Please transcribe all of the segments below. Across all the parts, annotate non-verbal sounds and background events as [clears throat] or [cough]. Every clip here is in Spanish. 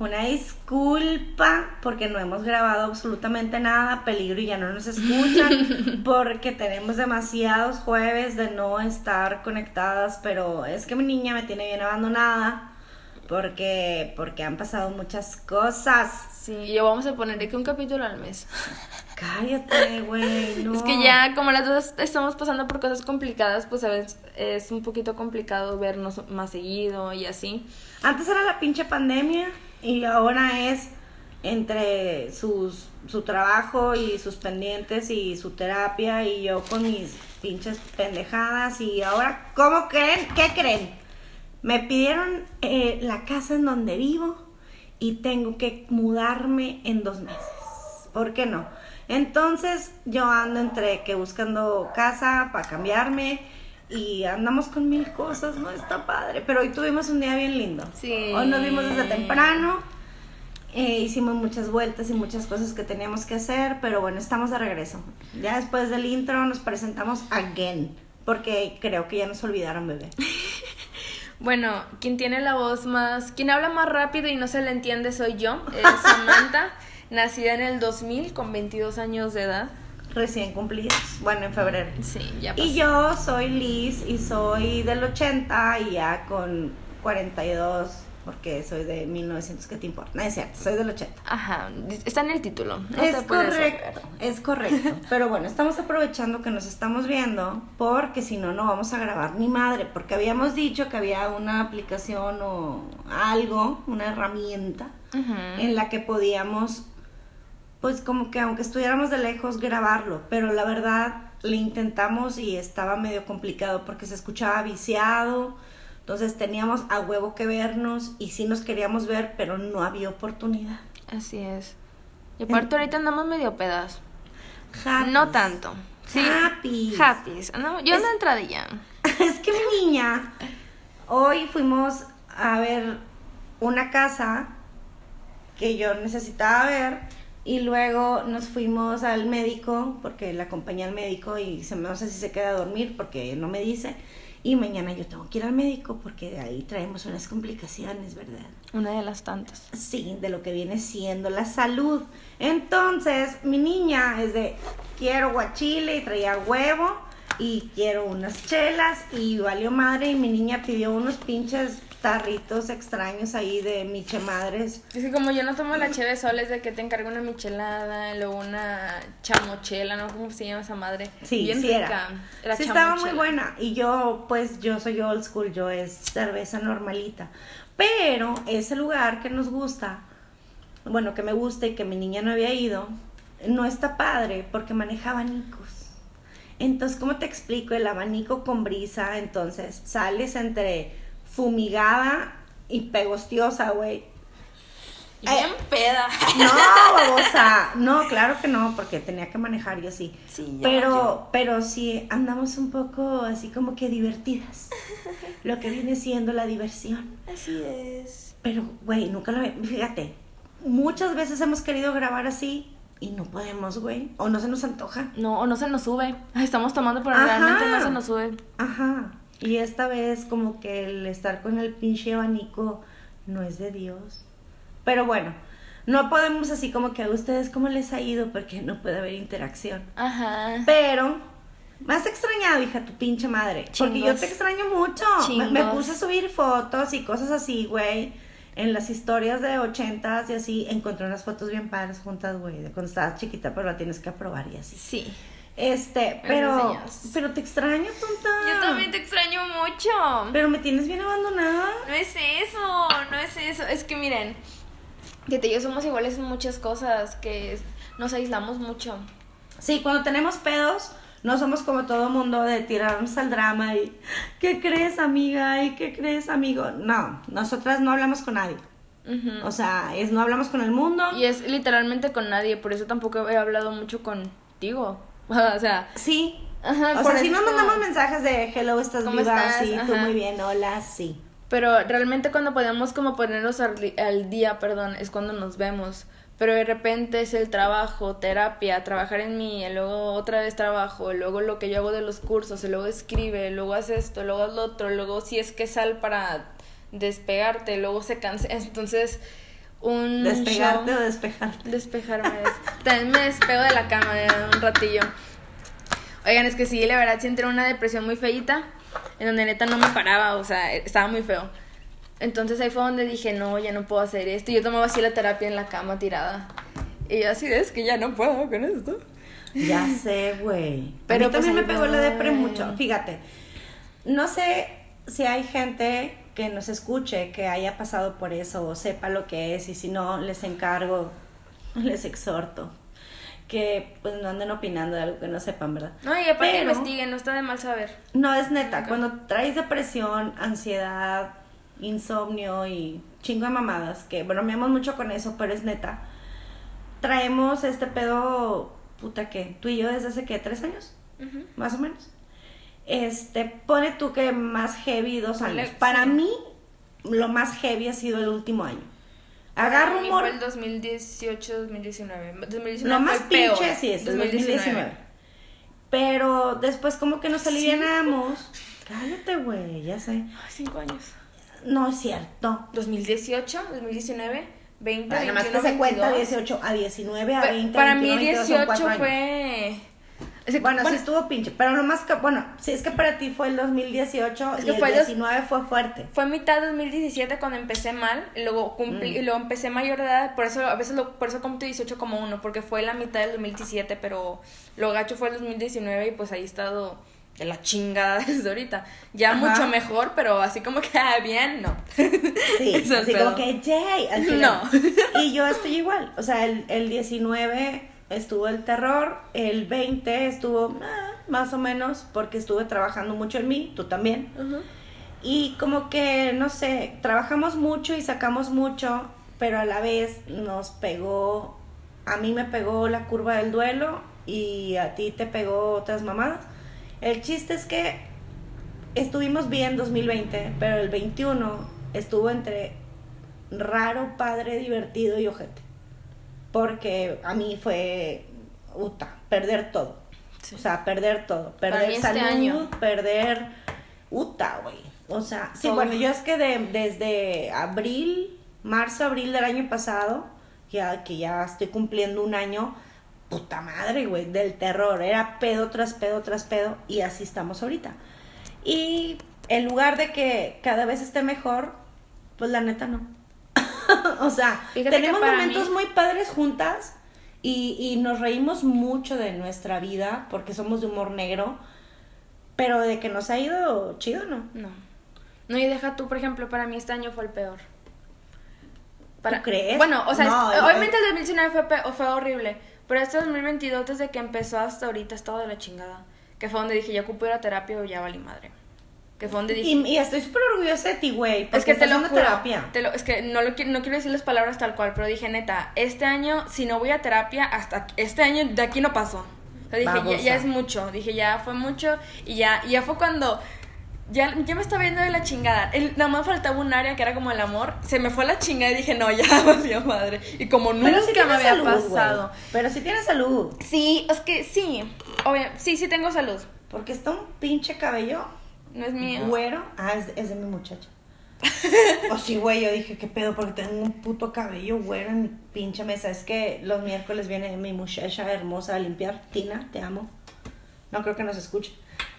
Una disculpa porque no hemos grabado absolutamente nada, peligro y ya no nos escuchan [laughs] porque tenemos demasiados jueves de no estar conectadas, pero es que mi niña me tiene bien abandonada porque porque han pasado muchas cosas. Sí, y vamos a poner de que un capítulo al mes. Cállate, güey, no. [laughs] Es que ya, como las dos estamos pasando por cosas complicadas, pues a veces es un poquito complicado vernos más seguido y así. Antes era la pinche pandemia y ahora es entre sus, su trabajo y sus pendientes y su terapia y yo con mis pinches pendejadas y ahora, ¿cómo creen? ¿Qué creen? Me pidieron eh, la casa en donde vivo y tengo que mudarme en dos meses. ¿Por qué no? Entonces yo ando entre que buscando casa para cambiarme y andamos con mil cosas, ¿no? Está padre. Pero hoy tuvimos un día bien lindo. Sí. Hoy nos vimos desde temprano. eh, hicimos muchas vueltas y muchas cosas que teníamos que hacer, pero bueno, estamos de regreso. Ya después del intro nos presentamos again, porque creo que ya nos olvidaron, bebé. [laughs] Bueno, quien tiene la voz más, quien habla más rápido y no se le entiende soy yo, es Samantha, [laughs] nacida en el 2000 con 22 años de edad. Recién cumplidos, bueno, en febrero. Sí, ya pasó. Y yo soy Liz y soy del 80 y ya con 42, porque soy de 1900, ¿qué te importa? No es cierto, soy del 80. Ajá, está en el título. no es correcto, es correcto. [laughs] Pero bueno, estamos aprovechando que nos estamos viendo porque si no, no vamos a grabar ni madre. Porque habíamos dicho que había una aplicación o algo, una herramienta en la que podíamos, pues como que aunque estuviéramos de lejos, grabarlo. Pero la verdad, le intentamos y estaba medio complicado porque se escuchaba viciado. Entonces teníamos a huevo que vernos y sí nos queríamos ver, pero no había oportunidad. Así es. Y aparte ahorita andamos medio. Happy. No tanto. Sí. Happy. Happy. Andamos- yo Es- entradilla. [laughs] Es que mi niña, hoy fuimos a ver una casa que yo necesitaba ver y luego nos fuimos al médico porque la acompañé al médico y se, no sé si se queda a dormir porque no me dice y mañana yo tengo que ir al médico porque de ahí traemos unas complicaciones, ¿verdad? Una de las tantas. Sí, de lo que viene siendo la salud. Entonces, mi niña es de quiero guachile y traía huevo y quiero unas chelas y valió madre y mi niña pidió unos pinches tarritos extraños ahí de miche madres. Es que como yo no tomo la cheve sola, es de que te encargo una michelada, luego una chamochela, ¿no? ¿Cómo se llama esa madre? Sí, Bien sí rica. era. Era sí estaba muy buena y yo pues yo soy old school, yo es cerveza normalita. Pero ese lugar que nos gusta, bueno, que me gusta y que mi niña no había ido, no está padre porque maneja abanicos. Entonces, ¿cómo te explico? El abanico con brisa, entonces sales entre fumigada y pegostiosa, güey. Bien peda. No, [laughs] babosa. No, claro que no, porque tenía que manejar yo sí. Sí, ya pero, yo. pero sí andamos un poco así como que divertidas. [laughs] Lo que viene siendo la diversión. Así es. Pero, güey, nunca lo Fíjate, muchas veces hemos querido grabar así y no podemos, güey. O no se nos antoja. No, o no se nos sube. Estamos tomando, pero Ajá. realmente no se nos sube. Ajá. Y esta vez como que el estar con el pinche abanico no es de Dios. Pero bueno, no podemos así como que a ustedes cómo les ha ido porque no puede haber interacción. Ajá. Pero me has extrañado, hija, tu pinche madre. Porque yo te extraño mucho. Me, me puse a subir fotos y cosas así, güey. En las historias de ochentas y así, encontré unas fotos bien padres juntas, güey, de cuando estabas chiquita, pero la tienes que aprobar y así. Sí. Este, pero, pero te extraño, tonta. Yo también te extraño mucho. Pero me tienes bien abandonada. No es eso, no es eso. Es que miren, que te y yo somos iguales en muchas cosas, que nos aislamos mucho. Sí, cuando tenemos pedos, no somos como todo mundo de tirarnos al drama y ¿qué crees, amiga? ¿Y qué crees, amigo? No, nosotras no hablamos con nadie. O sea, es no hablamos con el mundo. Y es literalmente con nadie, por eso tampoco he hablado mucho contigo. [laughs] o sea, Sí. Ajá, o por sea, si eso nos mandamos mensajes de hello, estás ¿Cómo viva, estás? sí, tú muy bien, hola, sí. pero realmente cuando podemos como ponernos al, día, perdón, es cuando nos vemos. Pero de repente es el trabajo, terapia, trabajar en mí, y luego otra vez trabajo, luego lo que yo hago de los cursos, y luego escribe, luego haz esto, luego haz lo otro, luego si es que sal para despegarte, luego se cansa. [laughs] Entonces, un ¿Despegarte show- o despejarte? Despejarme. También me despego de la cama de un ratillo. Oigan, es que sí, la verdad sí entré en una depresión muy feita, en donde neta no me paraba, o sea, estaba muy feo. Entonces ahí fue donde dije, no, ya no puedo hacer esto. Y yo tomaba así la terapia en la cama tirada. Y yo así es que ya no puedo con esto. Ya sé, güey. Pero, también pues, me pegó la depre mucho. Fíjate, no sé si hay gente que nos escuche que haya pasado por eso o sepa lo que es y si no, les encargo, [laughs] les exhorto que pues no anden opinando de algo que no sepan, ¿verdad? No, y aparte Pero- investiguen, no está de mal saber. No, es neta, Ok. cuando traes depresión, ansiedad, insomnio y chingo de mamadas, que bromeamos mucho con eso, pero es neta, traemos este pedo, puta que, tú y yo desde hace, ¿qué? ¿Tres años? Ujú. Más o menos. Este, pone tú que más heavy dos años. Para sí. mí, lo más heavy ha sido el último año. Agarro Para un mí Fue el 2018, 2019. 2019 Lo más el peor. pinche sí es el 2019. Pero después como que nos alivianamos. Cállate, güey, ya sé. Ay, cinco años. No es cierto. 2018, 2019, 20, Ay, nada más 21, que se cuenta 22. 18 a 19 a Pa- 20. Para mí 21, 22 son 18 cuatro años. fue... es que, Bueno, sí bueno, estuvo pinche, pero lo más que, bueno, si es que para ti fue el 2018 Es y que el fue dos- 19 fue fuerte. Fue mitad 2017 cuando empecé mal, y luego cumplí, Mm. y luego empecé mayor de edad, por eso a veces lo, por eso cumplo 18 como uno, porque fue la mitad del 2017, pero lo gacho fue el 2019 y pues ahí he estado de la chingada [laughs] desde ahorita. Ya Ajá. mucho mejor, pero así como que ah, bien, no. Sí, [laughs] el así pedo. como que, yay, al chile. No. Y yo estoy igual, o sea, el, el 19 estuvo el terror, el 20 estuvo ah, más o menos porque estuve trabajando mucho en mí, tú también. Y como que, no sé, trabajamos mucho y sacamos mucho, pero a la vez nos pegó, a mí me pegó la curva del duelo y a ti te pegó otras mamadas. El chiste es que estuvimos bien 2020, pero el 21 estuvo entre raro, padre, divertido y ojete. Porque a mí fue, uta, perder todo. Sí. O sea, perder todo. Perder este salud, año. perder uta, güey. O sea, sí, Todo. bueno, yo es que de- desde abril, marzo, abril del año pasado, ya que ya estoy cumpliendo un año, puta madre, güey, del terror. Era pedo tras pedo tras pedo y así estamos ahorita. Y en lugar de que cada vez esté mejor, pues la neta no. [laughs] o sea, Fíjate tenemos para momentos mí- muy padres juntas y, y nos reímos mucho de nuestra vida porque somos de humor negro, pero de que nos ha ido chido, ¿no? No. No, y deja tú, por ejemplo, para mí este año fue el peor. ¿Tú crees? Bueno, o sea, No, es- obviamente el 2019 fue, pe- fue horrible, pero este 2022 desde que empezó hasta ahorita ha estado de la chingada. Que fue donde dije, ya ocupo ir a terapia o ya valí madre. Que fue donde dije... Y, y estoy súper orgullosa de ti, güey. es que te lo juro, terapia. te lo- es que no, lo, no quiero decir las palabras tal cual, pero dije, neta, este año, si no voy a terapia, hasta este año de aquí no pasó. O sea, dije, ya, ya es mucho, dije, ya fue mucho, y ya, ya fue cuando ya, ya me estaba viendo de la chingada. El, nada más faltaba un área que era como el amor. Se me fue la chingada y dije, no, ya [laughs] valió madre. Y como nunca sí me había salud, pasado. Pero sí tienes salud. Sí, es que sí. Obvio, sí, sí tengo salud. Porque está un pinche cabello No es mío. güero. Ah, es, es de mi muchacha. [laughs] o sí, güey, yo dije, ¿qué pedo? Porque tengo un puto cabello güero en mi pinche mesa. Es que los miércoles viene mi muchacha hermosa a limpiar. Tina, te amo. No creo que nos escuche.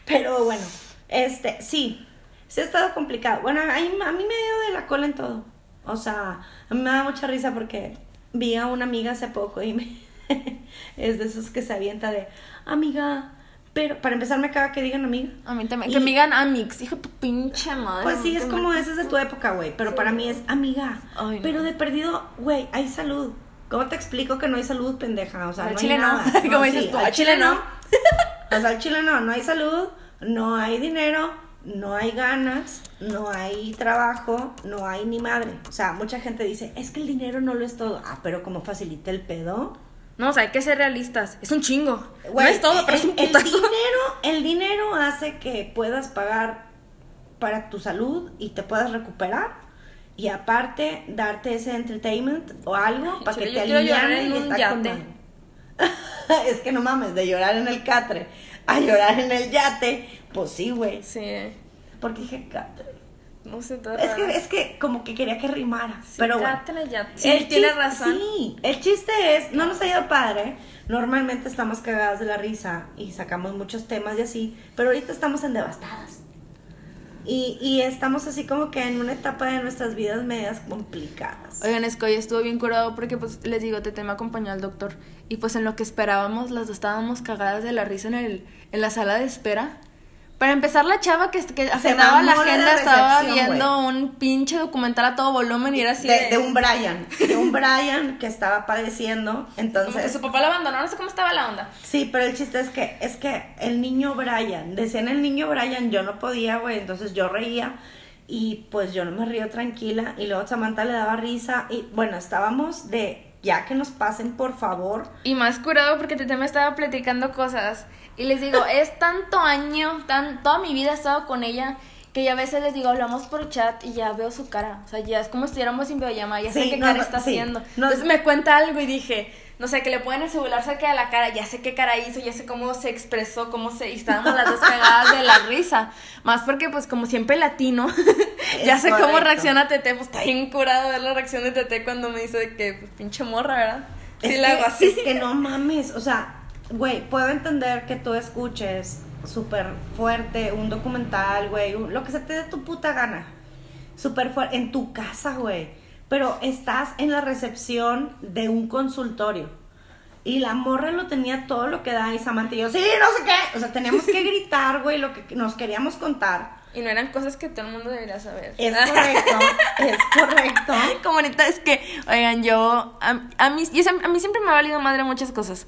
Pero bueno, este, sí. Sí ha estado complicado. Bueno, a mí, a mí me dio de la cola en todo. O sea, a mí me da mucha risa porque vi a una amiga hace poco y me... [laughs] es de esos que se avienta de, amiga, pero para empezar me caga que digan amiga. A mí también. Y- Que me digan Amix, hijo de tu pinche madre. Pues sí, es como me- ese es de tu época, güey. Pero para mí es amiga. Ay, no. Pero de perdido, güey, hay salud. ¿Cómo te explico que no hay salud, pendeja? O sea, Al no chile hay no. nada. [laughs] Como dices tú, al chile no. O sea, al chile no. No hay salud, no hay dinero, no hay ganas, no hay trabajo, no hay ni madre. O sea, mucha gente dice, es que el dinero no lo es todo. Ah, pero como facilita el pedo. No, o sea, hay que ser realistas. Es un chingo. Güey, no es todo, pero el, es un el putazo. dinero, el dinero hace que puedas pagar para tu salud y te puedas recuperar. Y aparte, darte ese entertainment o algo para que te yo quiero llorar aliviane en y está con [laughs] es que no mames, de llorar en el catre a llorar en el yate, pues sí, güey. Sí. Porque dije catre. No sé, todo Es que, es que como que quería que rimara. pero bueno. Ya. Sí, El tienes chiste- razón. Sí, el chiste es, no nos ha ido padre. Normalmente estamos cagadas de la risa y sacamos muchos temas y así, pero ahorita estamos en devastadas. Y, y estamos así como que en una etapa de nuestras vidas medias complicadas. Oigan, es que hoy estuvo bien curado porque, pues, les digo, Tete me acompañó al doctor. Y pues en lo que esperábamos, las dos estábamos cagadas de la risa en, el, en la sala de espera. Para empezar, la chava que, que agendaba la agenda estaba viendo un pinche documental a todo volumen y era así de, de un Brian, de un Brian que estaba padeciendo, Como que entonces... su papá la abandonó, no sé cómo estaba la onda. Sí, pero el chiste es que es que el niño Brian, decían el niño Brian, yo no podía, güey, entonces yo reía y pues yo no me río tranquila y luego Samantha le daba risa y bueno, estábamos de ya que nos pasen por favor. Y más curado porque Tete me estaba platicando cosas. Y les digo, es tanto año, tan, toda mi vida he estado con ella, que ya a veces les digo, hablamos por chat y ya veo su cara. O sea, ya es como si estuviéramos en videollamada, ya sé qué no, cara está sí, haciendo. no. Entonces me cuenta algo y dije, no sé, que le ponen el celular cerca de la cara, ya sé qué cara hizo, ya sé cómo se expresó, cómo se... Y estábamos las dos [laughs] cagadas de la risa. Más porque, pues, como siempre latino, [laughs] ya sé cómo reacciona Tete. Pues está bien curado ver la reacción de Tete cuando me dice de que, pues, pinche morra, ¿verdad? Sí, la hago así. es que no mames, o sea, güey, puedo entender que tú escuches súper fuerte un documental, güey, lo que se te dé tu puta gana. Súper fuerte, en tu casa, güey. Pero estás en la recepción de un consultorio. Y la morra lo tenía todo lo que da y Samantha y yo, sí, no sé qué. O sea, teníamos que [laughs] gritar, güey, lo que nos queríamos contar. Y no eran cosas que todo el mundo debería saber. Es [laughs] correcto, es correcto. Como ahorita es que, oigan, yo, a, a, mí, yo a mí siempre me ha valido madre muchas cosas.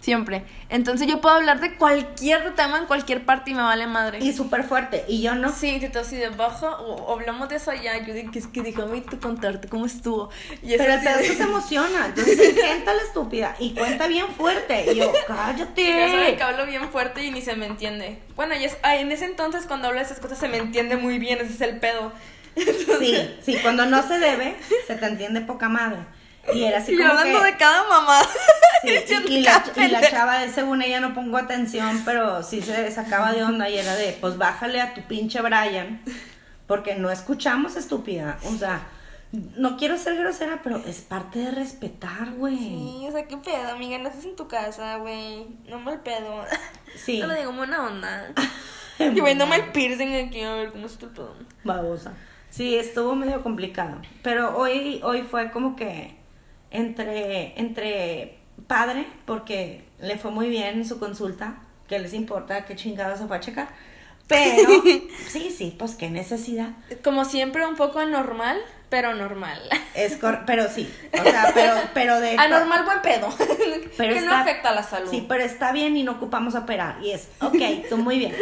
Siempre. Entonces yo puedo hablar de cualquier tema en cualquier parte y me vale madre. Y súper fuerte. Y yo no. Sí, Tito, así de bajo, o, hablamos de eso allá, yo dije, es que déjame tú contarte cómo estuvo. Y Pero el de- [laughs] que se emociona. Entonces intenta la estúpida y cuenta bien fuerte. Y yo, Ya sabe cállate. que hablo bien fuerte y ni se me entiende. Bueno, y es, ah, en ese entonces cuando hablo de esas cosas se me entiende muy bien, ese es el pedo. [laughs] Sí, sí, cuando no se debe, se te entiende poca madre. Y era así y como hablando que... de cada mamá. [laughs] sí, [laughs] y, y la, y chava, según ella, no pongo atención, pero sí se sacaba de onda y era de, pues bájale a tu pinche Brian, porque no escuchamos estúpida. O sea, no quiero ser grosera, pero es parte de respetar, güey. Sí, o sea, qué pedo, amiga, no estás en tu casa, güey. No mal pedo. [laughs] Sí. Te lo digo buena onda. Y güey, no me el piercing aquí, a ver cómo está el pedo. babosa. Sí, estuvo medio complicado. Pero hoy, hoy fue como que entre, entre padre, porque le fue muy bien en su consulta, que les importa qué chingada se fue a checar. Pero, [laughs] sí, sí, pues qué necesidad. Como siempre, un poco anormal, pero normal. Es cor- [laughs] pero sí, o sea, pero, pero de... Anormal, buen pedo. [laughs] Pero que no afecta a la salud. Sí, pero está bien y no ocupamos operar. Y es, ok, tú muy bien.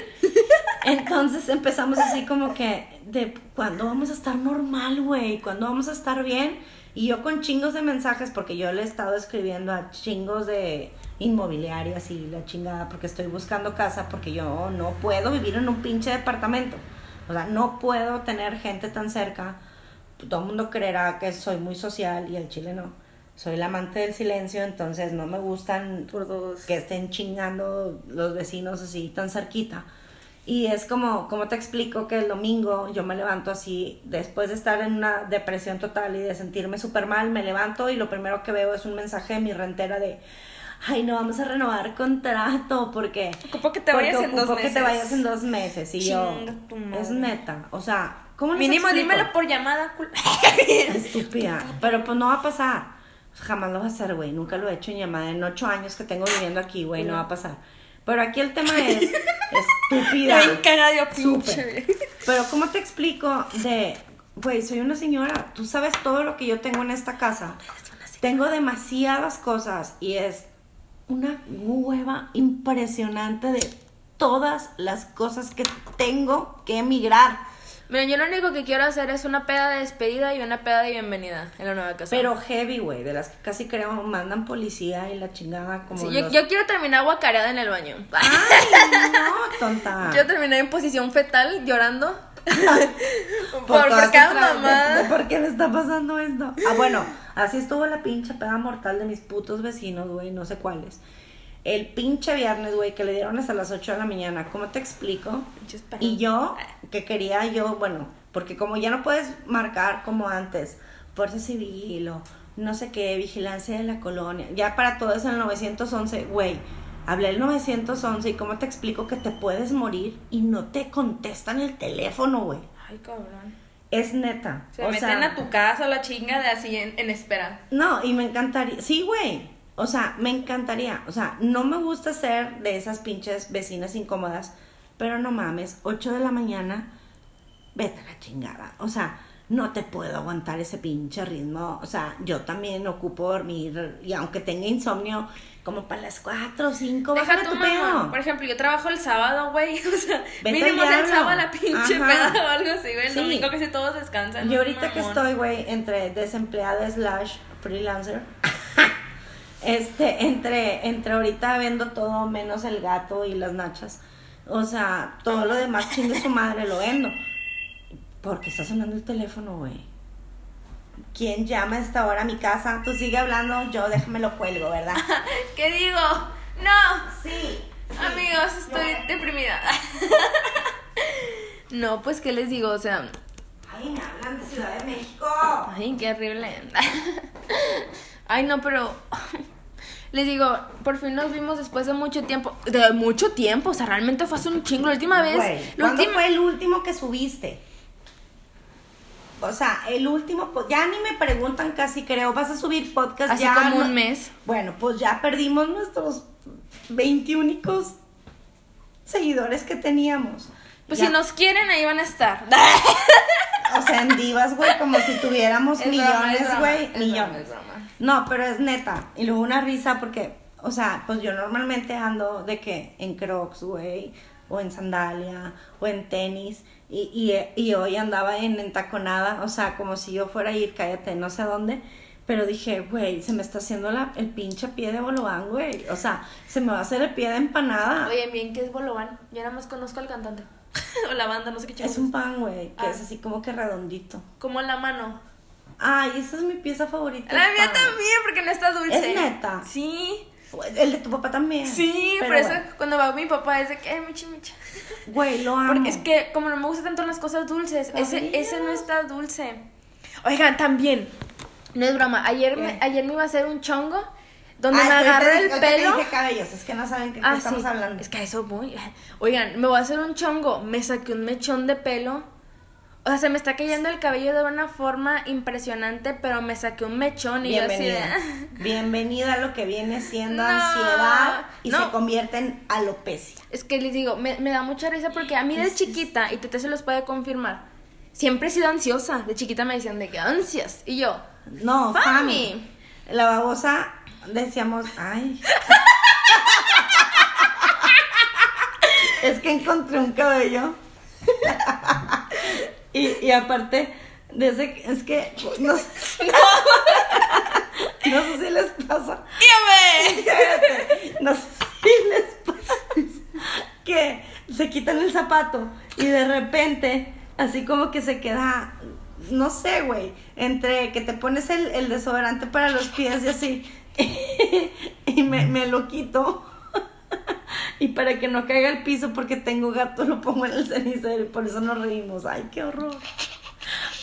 Entonces empezamos así como que, de ¿cuándo vamos a estar normal, güey? ¿Cuándo vamos a estar bien? Y yo con chingos de mensajes, porque yo le he estado escribiendo a chingos de inmobiliarias y la chingada, porque estoy buscando casa, porque yo no puedo vivir en un pinche departamento. O sea, no puedo tener gente tan cerca. Todo el mundo creerá que soy muy social y el chile no. Soy la amante del silencio, entonces no me gustan Por dos. que estén chingando los vecinos así tan cerquita. Y es como, como te explico que el domingo yo me levanto así, después de estar en una depresión total y de sentirme súper mal, me levanto y lo primero que veo es un mensaje de mi rentera de, ay, no vamos a renovar contrato porque... Ocupo que te porque vayas en dos ocupo que te meses. vayas en dos meses. Y yo, Chinga tu madre. es neta, o sea, ¿cómo les Mínimo, explico? dímelo por llamada. [laughs] Estúpida. Pero pues no va a pasar. Jamás lo va a hacer, güey. Nunca lo he hecho en llamada. En ocho años que tengo viviendo aquí, güey, no va a pasar. Pero aquí el tema es [laughs] estúpida. Súper. Pero ¿cómo te explico de, güey, soy una señora, tú sabes todo lo que yo tengo en esta casa. Tengo demasiadas cosas y es una hueva impresionante de todas las cosas que tengo que emigrar. Miren, yo lo único que quiero hacer es una peda de despedida y una peda de bienvenida en la nueva casa. Pero heavy, güey, de las que casi creo mandan policía y la chingada como Sí, yo, los- yo quiero terminar guacareada en el baño. Ay, no, [laughs] tonta. Quiero terminar en posición fetal llorando. [laughs] por, Por por, todas cada estas- de- mamada. de ¿Por qué me está pasando esto? Ah, bueno, así estuvo la pinche peda mortal de mis putos vecinos, güey, no sé cuáles. El pinche viernes, güey, que le dieron hasta las 8 de la mañana. ¿Cómo te explico? Y yo, que quería yo, bueno, porque como ya no puedes marcar como antes, Fuerza Civil o no sé qué, vigilancia de la colonia, ya para todo eso en el 911, güey, hablé el 911 y cómo te explico que te puedes morir y no te contestan el teléfono, güey. Ay, cabrón. Es neta. Se o meten sea, a tu casa la chinga de así en, en espera. No, y me encantaría, sí, güey. O sea, me encantaría. O sea, no me gusta ser de esas pinches vecinas incómodas, pero no mames, 8 de la mañana, vete a la chingada. O sea, no te puedo aguantar ese pinche ritmo. O sea, yo también ocupo dormir y aunque tenga insomnio, como para las 4 o 5, Deja tu tu pedo. Por ejemplo, yo trabajo el sábado, güey. [laughs] O sea, Vete mínimo el sábado la pinche Ajá. peda o algo así, güey. El Sí. domingo que si todos descansan. Y ahorita que estoy, güey, entre desempleada slash freelancer, este, entre, entre ahorita vendo todo menos el gato y las nachas. O sea, todo lo demás chingue su madre lo vendo. Porque está sonando el teléfono, güey. ¿Quién llama a esta hora a mi casa? Tú sigue hablando, yo déjame lo cuelgo, ¿verdad? [laughs] ¿Qué digo? No. Sí. sí. Amigos, estoy deprimida. [laughs] no, pues, ¿qué les digo? O sea, Ay, me hablan de Ciudad de México. ay, qué horrible. [laughs] ay, no, pero. [laughs] Les digo, por fin nos vimos después de mucho tiempo. De mucho tiempo, o sea, realmente fue hace un chingo. La última vez. Güey, la ¿cuándo fue el último que subiste? O sea, el último, ya ni me preguntan casi, creo, vas a subir podcast Así ya. como no- un mes. Bueno, pues ya perdimos nuestros 20 únicos seguidores que teníamos. Pues Ya, si nos quieren, ahí van a estar. [laughs] O sea, en divas, güey, como si tuviéramos Es millones, güey, millones. es broma. No, pero es neta. Y luego una risa porque, o sea, pues yo normalmente ando de que en crocs, güey, o en sandalia, o en tenis. Y, y, y hoy andaba en entaconada, o sea, como si yo fuera a ir, cállate, no sé a dónde. Pero dije, güey, se me está haciendo la, el pinche pie de bolobán, güey. O sea, se me va a hacer el pie de empanada. Oye, bien, ¿qué es Bolovan? Yo nada más conozco al cantante. [laughs] o la banda, no sé qué chingados es un pan, güey, que Ah. es así como que redondito. Como la mano. Ay, esa es mi pieza favorita. La mía también, porque no está dulce. ¿Es neta? Sí. El de tu papá también. Sí, Pero por eso bueno. cuando va mi papá es de que, ay, michi, michi. [laughs] Güey, lo amo. Porque es que como no me gustan tanto las cosas dulces, ese, ese no está dulce. Oigan, también, no es broma, ayer me, ayer me iba a hacer un chongo donde me agarró el ahorita pelo. dije cabellos, es que no saben qué, qué Ah, estamos sí. hablando. Es que a eso voy. Oigan, me voy a hacer un chongo. Me saqué un mechón de pelo. O sea, se me está cayendo el cabello de una forma impresionante, pero me saqué un mechón y yo así de... Bienvenida. Bienvenida a lo que viene siendo No, ansiedad y no. se convierte en alopecia. Es que les digo, me, me da mucha risa porque a mí de chiquita, y Tete se los puede confirmar, siempre he sido ansiosa. De chiquita me decían de que ansias. Y yo, No, Fami. Fami. La babosa decíamos, ay. [laughs] es que encontré un cabello. [laughs] y, y aparte, desde es que no, [laughs] no sé si les pasa. ¡dígame! No sé si les pasa que se quitan el zapato y de repente, así como que se queda, no sé, güey, entre que te pones el, el desodorante para los pies y así, [laughs] y me, me lo quito. [laughs] Y para que no caiga al piso porque tengo gato lo pongo en el cenicero y por eso nos reímos. Ay, qué horror.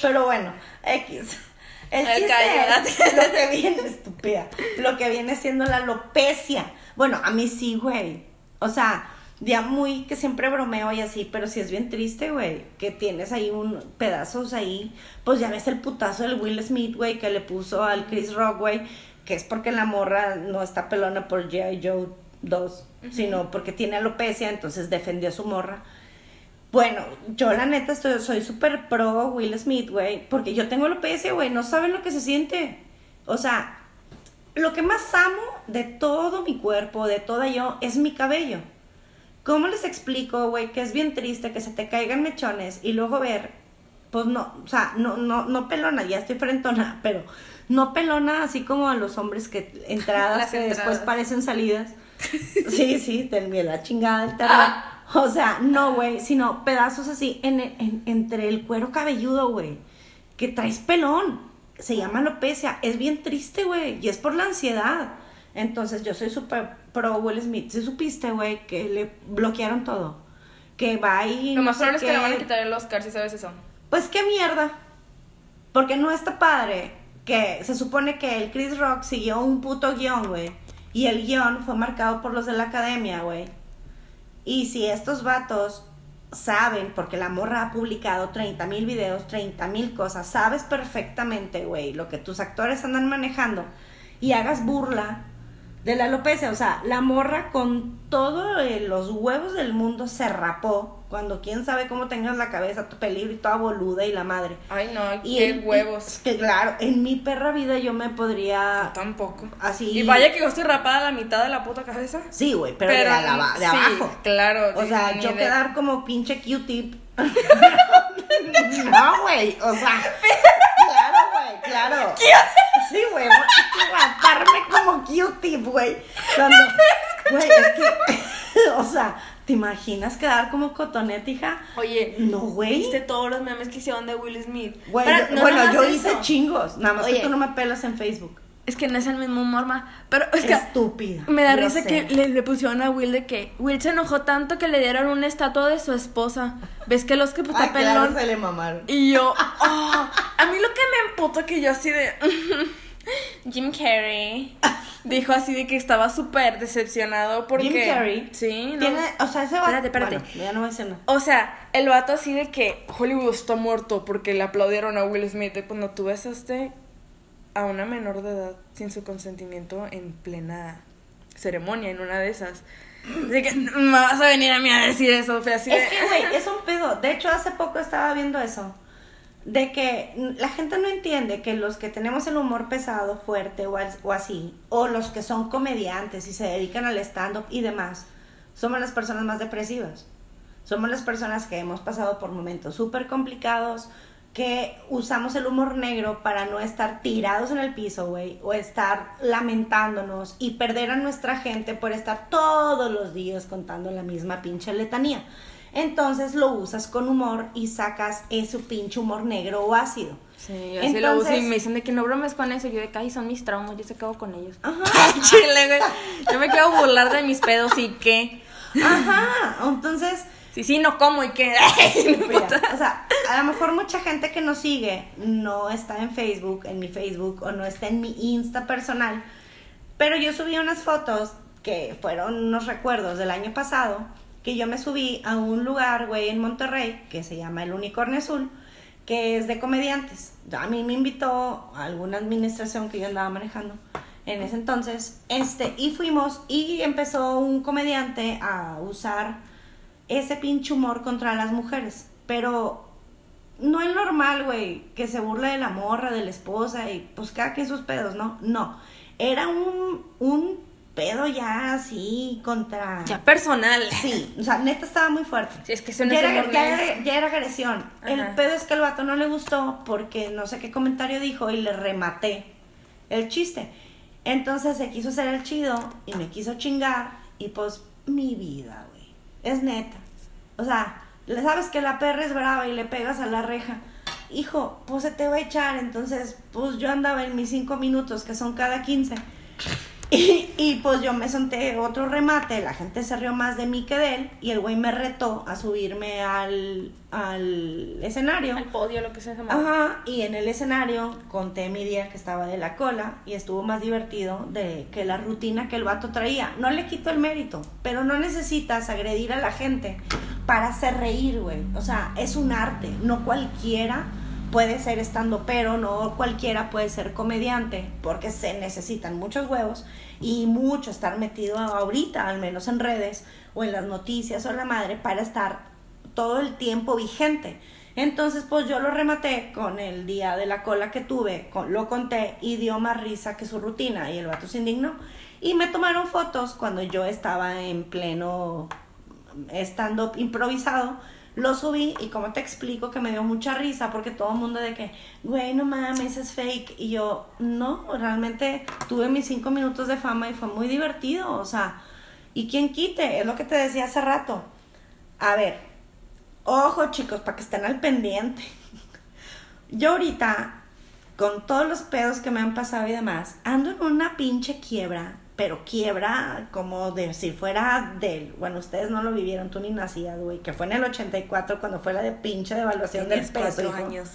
Pero bueno, X. El chiste es lo que viene, estúpida, lo que viene siendo la alopecia. Bueno, a mí sí, güey. O sea, ya muy que siempre bromeo y así, pero sí es bien triste, güey. Que tienes ahí un pedazos ahí. Pues ya ves el putazo del Will Smith, güey, que le puso al Chris Rock, güey. Que es porque la morra no está pelona por G.I. Joe 2, sino porque tiene alopecia, entonces defendió a su morra. Bueno, yo la neta estoy, soy súper pro Will Smith, güey, porque yo tengo alopecia, güey, no saben lo que se siente. O sea, lo que más amo de todo mi cuerpo, de toda yo, es mi cabello. ¿Cómo les explico, güey, que es bien triste que se te caigan mechones y luego ver, pues no, o sea, no, no, no pelona, ya estoy frentona, [laughs] pero no pelona así como a los hombres que [laughs] entradas que después parecen salidas. [laughs] Sí, sí, te envié la chingada del terror. O sea, no, güey, sino pedazos así en, en- entre el cuero cabelludo, güey. Que traes pelón. Se llama alopecia. Es bien triste, güey. Y es por la ansiedad. Entonces yo soy súper pro Will Smith. ¿Sí supiste, güey, que le bloquearon todo? Que va y... Lo más probable es que le van a quitar el Oscar, si sabes eso. Pues qué mierda. Porque no está padre que se supone que el Chris Rock siguió un puto guion, güey. Y el guion fue marcado por los de la academia, güey. Y si estos vatos saben, porque la morra ha publicado 30 mil videos, 30 mil cosas, sabes perfectamente, güey, lo que tus actores andan manejando y hagas burla de la alopecia. O sea, la morra con todos los huevos del mundo se rapó cuando quién sabe cómo tengas la cabeza tu peligro y toda boluda y la madre. Ay, no, Y qué en- huevos. Que claro, en mi perra vida yo me podría Tampoco. así. Y vaya que yo estoy rapada a la mitad de la puta cabeza. Sí, güey, pero, de, a la ba- de sí, abajo. claro. O sea, yo de- quedar como pinche Q-tip. [laughs] no, güey. O sea, claro, güey, claro. Sí, güey. Raparme como Q-tip, güey. Cuando. Güey, es que. [laughs] O sea, ¿te imaginas quedar como cotonete, hija? Oye, No, güey. ¿viste todos los memes que hicieron de Will Smith? Güey, Pero yo- no bueno, yo hice eso. chingos. Nada más Oye. que tú no me pelas en Facebook. Es que no es el mismo humor, ma. Pero es que Estúpida. me da risa sé. que le, le pusieron a Will de que Will se enojó tanto que le dieron una estatua de su esposa. ¿Ves que el Oscar pues, Ay, claro, pelón? se le mamaron. Y yo, oh, a mí lo que me emputa que yo así de [laughs] Jim Carrey dijo así de que estaba súper decepcionado porque Jim Carrey Sí, no. Tiene, o sea, ese va. Espérate, espérate. Bueno, ya no voy a decir nada. O sea, el vato así de que Hollywood está muerto porque le aplaudieron a Will Smith de cuando tú besaste a una menor de edad sin su consentimiento en plena ceremonia, en una de esas. De que "No me vas a venir a mí a decir eso, fue así de... Es que, güey, [laughs] es un pedo. De hecho, hace poco estaba viendo eso. De que la gente no entiende que los que tenemos el humor pesado, fuerte o, as- o así, o los que son comediantes y se dedican al stand-up y demás, somos las personas más depresivas. Somos las personas que hemos pasado por momentos súper complicados, que usamos el humor negro para no estar tirados en el piso, güey, o estar lamentándonos y perder a nuestra gente por estar todos los días contando la misma pinche letanía. Entonces lo usas con humor y sacas ese pinche humor negro o ácido. Sí, yo así lo uso y me dicen de que no bromes con eso. Yo de que "Ay, son mis traumas, yo se acabo con ellos. Ajá. [laughs] Chile, güey. Yo me quiero burlar de mis pedos y qué. Ajá, entonces Sí, sí, no como y qué. [laughs] O sea, a lo mejor mucha gente que nos sigue no está en Facebook, en mi Facebook, o no está en mi Insta personal, pero yo subí unas fotos que fueron unos recuerdos del año pasado, que yo me subí a un lugar, güey, en Monterrey, que se llama El Unicornio Azul, que es de comediantes. A mí me invitó a alguna administración que yo andaba manejando en ese entonces, este, y fuimos, y empezó un comediante a usar ese pinche humor contra las mujeres. Pero no es normal, güey, que se burle de la morra, de la esposa y pues cada quien sus pedos, ¿no? No. Era un, un pedo ya así contra. Ya personal. Sí, o sea, neta estaba muy fuerte. Sí, es que eso no ya, era, ya era- ya era agresión. El pedo es que el vato no le gustó porque no sé qué comentario dijo y le rematé el chiste. Entonces se quiso hacer el chido y me quiso chingar y pues mi vida, güey. Es neta. O sea, le sabes que la perra es brava y le pegas a la reja. Hijo, pues se te va a echar. Entonces, pues yo andaba en mis cinco minutos, que son cada 15. Y, y, pues yo me senté otro remate, la gente se rió más de mí que de él y el güey me retó a subirme al, al escenario. Al podio, lo que se llama. Ajá, y en el escenario conté mi día que estaba de la cola y estuvo más divertido de que la rutina que el vato traía. No le quito el mérito, pero no necesitas agredir a la gente para hacer reír, güey. O sea, es un arte, no cualquiera puede ser estando pero no cualquiera puede ser comediante porque se necesitan muchos huevos y mucho estar metido ahorita al menos en redes o en las noticias o en la madre para estar todo el tiempo vigente. Entonces pues yo lo rematé con el día de la cola que tuve lo conté y dio más risa que su rutina y el vato se indignó. Y me tomaron fotos cuando yo estaba en pleno stand-up improvisado lo subí y como te explico que me dio mucha risa porque todo el mundo de que, güey, no mames, es fake. Y yo, no, realmente tuve mis cinco minutos de fama y fue muy divertido. O sea, y quien quite, es lo que te decía hace rato. A ver, ojo chicos, para que estén al pendiente. [laughs] Yo ahorita, con todos los pedos que me han pasado y demás, ando en una pinche quiebra pero quiebra como de si fuera del, bueno, ustedes no lo vivieron, tú ni nacías, güey, que fue en el 84 cuando fue la de pinche devaluación del peso. cuatro hijo. años.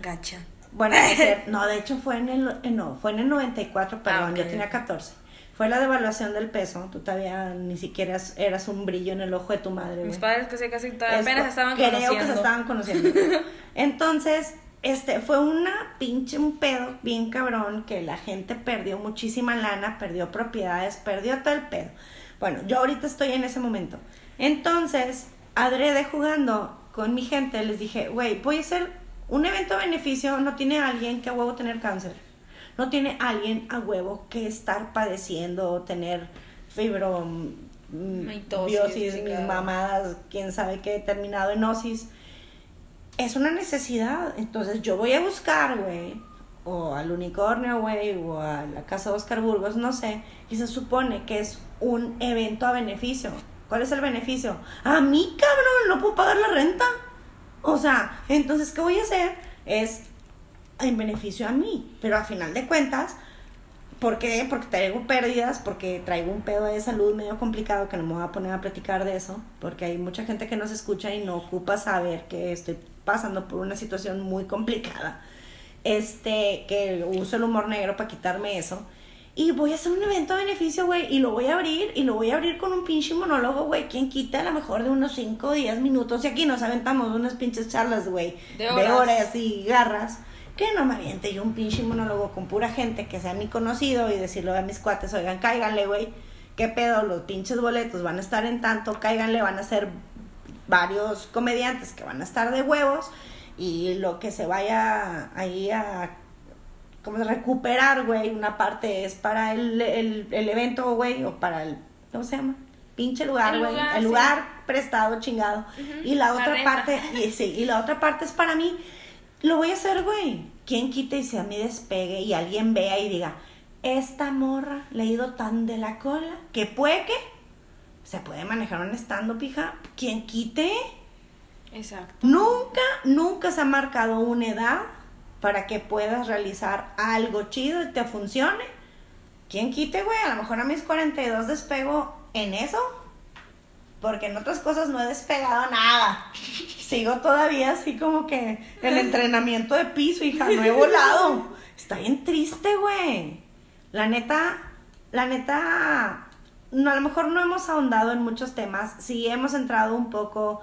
Gacha. Bueno, [laughs] no, de hecho fue en el, eh, no, fue en el 94, perdón, Ah, ok. yo tenía 14. Fue la devaluación del peso, tú todavía ni siquiera eras, un brillo en el ojo de tu madre, Mis padres casi casi todavía Es- apenas se estaban creo conociendo. que se estaban conociendo. [laughs] Entonces, este, fue una pinche un pedo bien cabrón que la gente perdió muchísima lana, perdió propiedades, perdió todo el pedo. Bueno, yo ahorita estoy en ese momento. Entonces, adrede jugando con mi gente, les dije, güey, voy a hacer un evento a beneficio, no tiene alguien que a huevo tener cáncer. No tiene alguien a huevo que estar padeciendo o tener fibro mm, Mitosis, biosis, mis mamadas, quién sabe qué, terminado en osis. Es una necesidad. Entonces yo voy a buscar, güey, o al unicornio, güey, o a la casa de Oscar Burgos, no sé, y se supone que es un evento a beneficio. ¿Cuál es el beneficio? A mí, cabrón, no puedo pagar la renta. O sea, entonces, ¿qué voy a hacer? Es en beneficio a mí, pero a final de cuentas, ¿por qué? Porque traigo pérdidas, porque traigo un pedo de salud medio complicado que no me voy a poner a platicar de eso, porque hay mucha gente que nos escucha y no ocupa saber que estoy pasando por una situación muy complicada. Este, que uso el humor negro para quitarme eso. Y voy a hacer un evento a beneficio, güey, y lo voy a abrir, y lo voy a abrir con un pinche monólogo, güey. ¿Quién quita a lo mejor de unos 5 o 10 minutos? Y aquí nos aventamos unas pinches charlas, güey, De horas. y garras. Que no me aviente yo un pinche monólogo con pura gente que sea mi conocido y decirle a mis cuates, oigan, cáiganle, güey. ¿Qué pedo? Los pinches boletos van a estar en tanto, cáiganle, van a ser varios comediantes que van a estar de huevos y lo que se vaya ahí a como recuperar, güey, una parte es para el, el, el evento, güey, o para el, ¿cómo se llama? Pinche lugar, El güey, lugar, el sí. lugar prestado, chingado. Y la la otra renta. parte, y, sí, y la otra parte es para mí, lo voy a hacer, güey. ¿Quién quita y sea mi despegue y alguien vea y diga, esta morra le ha ido tan de la cola que puede que se puede manejar un estando, pija? ¿Quién quite? Exacto. Nunca, nunca se ha marcado una edad para que puedas realizar algo chido y te funcione. ¿Quién quite, güey? A lo mejor a mis 42 despego en eso. Porque en otras cosas no he despegado nada. Sigo todavía así como que el entrenamiento de piso, hija, no he volado. Está bien triste, güey. La neta, la neta, a lo mejor no hemos ahondado en muchos temas. Sí hemos entrado un poco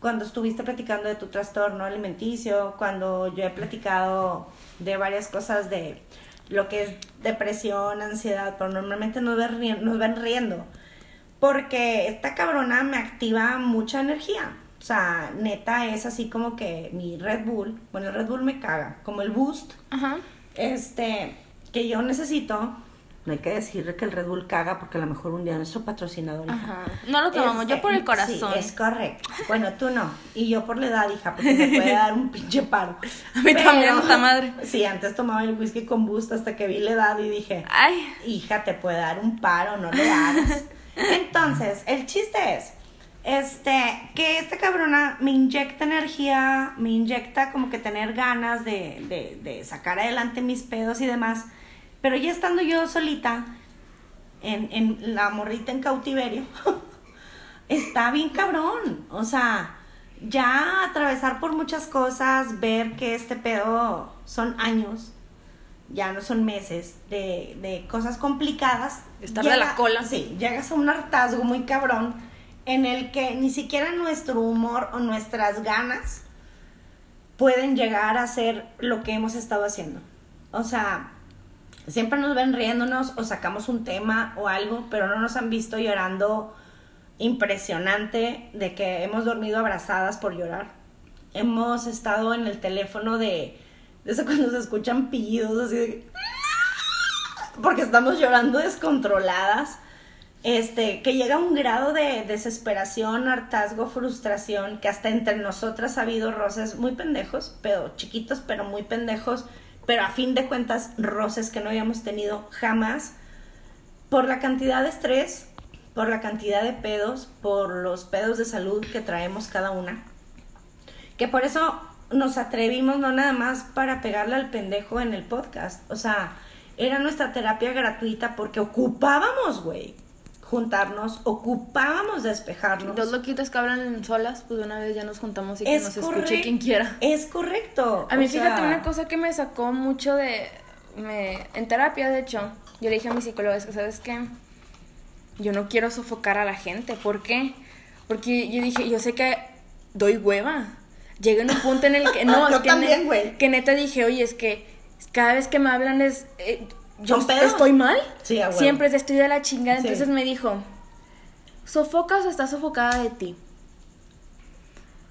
cuando estuviste platicando de tu trastorno alimenticio, cuando yo he platicado de varias cosas de lo que es depresión, ansiedad, pero normalmente nos nos ven riendo porque esta cabrona me activa mucha energía. O sea, neta es así como que mi Red Bull, bueno, el Red Bull me caga, como el Boost, Ajá. este, que yo necesito. No hay que decirle que el Red Bull caga porque a lo mejor un día nuestro patrocinador. Ajá. No lo tomamos, este, yo por el corazón. Sí, es correcto. Bueno, tú no. Y yo por la edad, hija, porque me puede [laughs] dar un pinche paro. A mí también, puta madre. Sí, antes tomaba el whisky con boost hasta que vi la edad y dije, Ay, hija, te puede dar un paro, no le hagas. [laughs] Entonces, el chiste es, este, que esta cabrona me inyecta energía, me inyecta como que tener ganas de, de, de sacar adelante mis pedos y demás. Pero ya estando yo solita, en, en la morrita en cautiverio, [laughs] está bien cabrón. O sea, ya atravesar por muchas cosas, ver que este pedo son años, ya no son meses, de, de cosas complicadas. Estar de la cola. Sí, llegas a un hartazgo muy cabrón en el que ni siquiera nuestro humor o nuestras ganas pueden llegar a ser lo que hemos estado haciendo. O sea, siempre nos ven riéndonos o sacamos un tema o algo, pero no nos han visto llorando impresionante de que hemos dormido abrazadas por llorar. Hemos estado en el teléfono de, de eso cuando se escuchan pillidos así de porque estamos llorando descontroladas. Este, que llega a un grado de desesperación, hartazgo, frustración, que hasta entre nosotras ha habido roces muy pendejos, pero chiquitos, pero muy pendejos, pero a fin de cuentas roces que no habíamos tenido jamás, por la cantidad de estrés, por la cantidad de pedos, por los pedos de salud que traemos cada una. Que por eso nos atrevimos no nada más para pegarle al pendejo en el podcast, o sea, era nuestra terapia gratuita porque ocupábamos, güey, juntarnos, ocupábamos despejarnos. Dos loquitas que hablan solas, pues una vez ya nos juntamos y que nos escuche quien quiera. Es correcto. A mí, fíjate, una cosa que me sacó mucho de. Me, en terapia, de hecho, yo le dije a mi psicóloga, es que, ¿sabes qué? Yo no quiero sofocar a la gente. ¿Por qué? Porque yo dije, yo sé que doy hueva. Llegué en un punto en el que. No, [laughs] es que, que neta dije, oye, es que cada vez que me hablan es... Eh, yo estoy mal. Sí, Siempre estoy de la chingada. Entonces me dijo, ¿sofocas o estás sofocada de ti?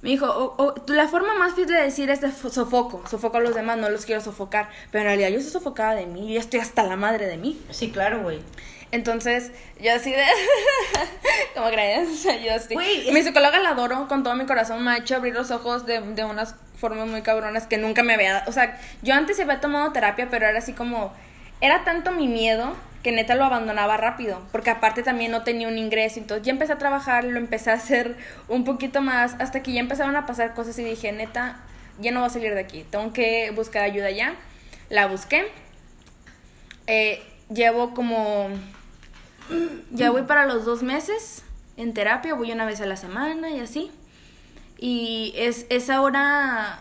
Me dijo, la forma más fácil de decir es de sofoco. Sofoco a los demás, no los quiero sofocar. Pero en realidad yo estoy sofocada de mí. Yo ya estoy hasta la madre de mí. Sí, claro, güey. Entonces, yo así de. [laughs] ¿Cómo crees? [laughs] O sea, yo así. Mi psicóloga la adoro con todo mi corazón. Me ha hecho abrir los ojos de, de unas formas muy cabronas que nunca me había. O sea, yo antes había tomado terapia, pero era así como. Era tanto mi miedo que neta lo abandonaba rápido, porque aparte también no tenía un ingreso, entonces ya empecé a trabajar, lo empecé a hacer un poquito más, hasta que ya empezaron a pasar cosas y dije, neta, ya no voy a salir de aquí, tengo que buscar ayuda ya. La busqué. Eh, llevo como ya voy para los dos meses en terapia, voy una vez a la semana y así. Y es, es ahora,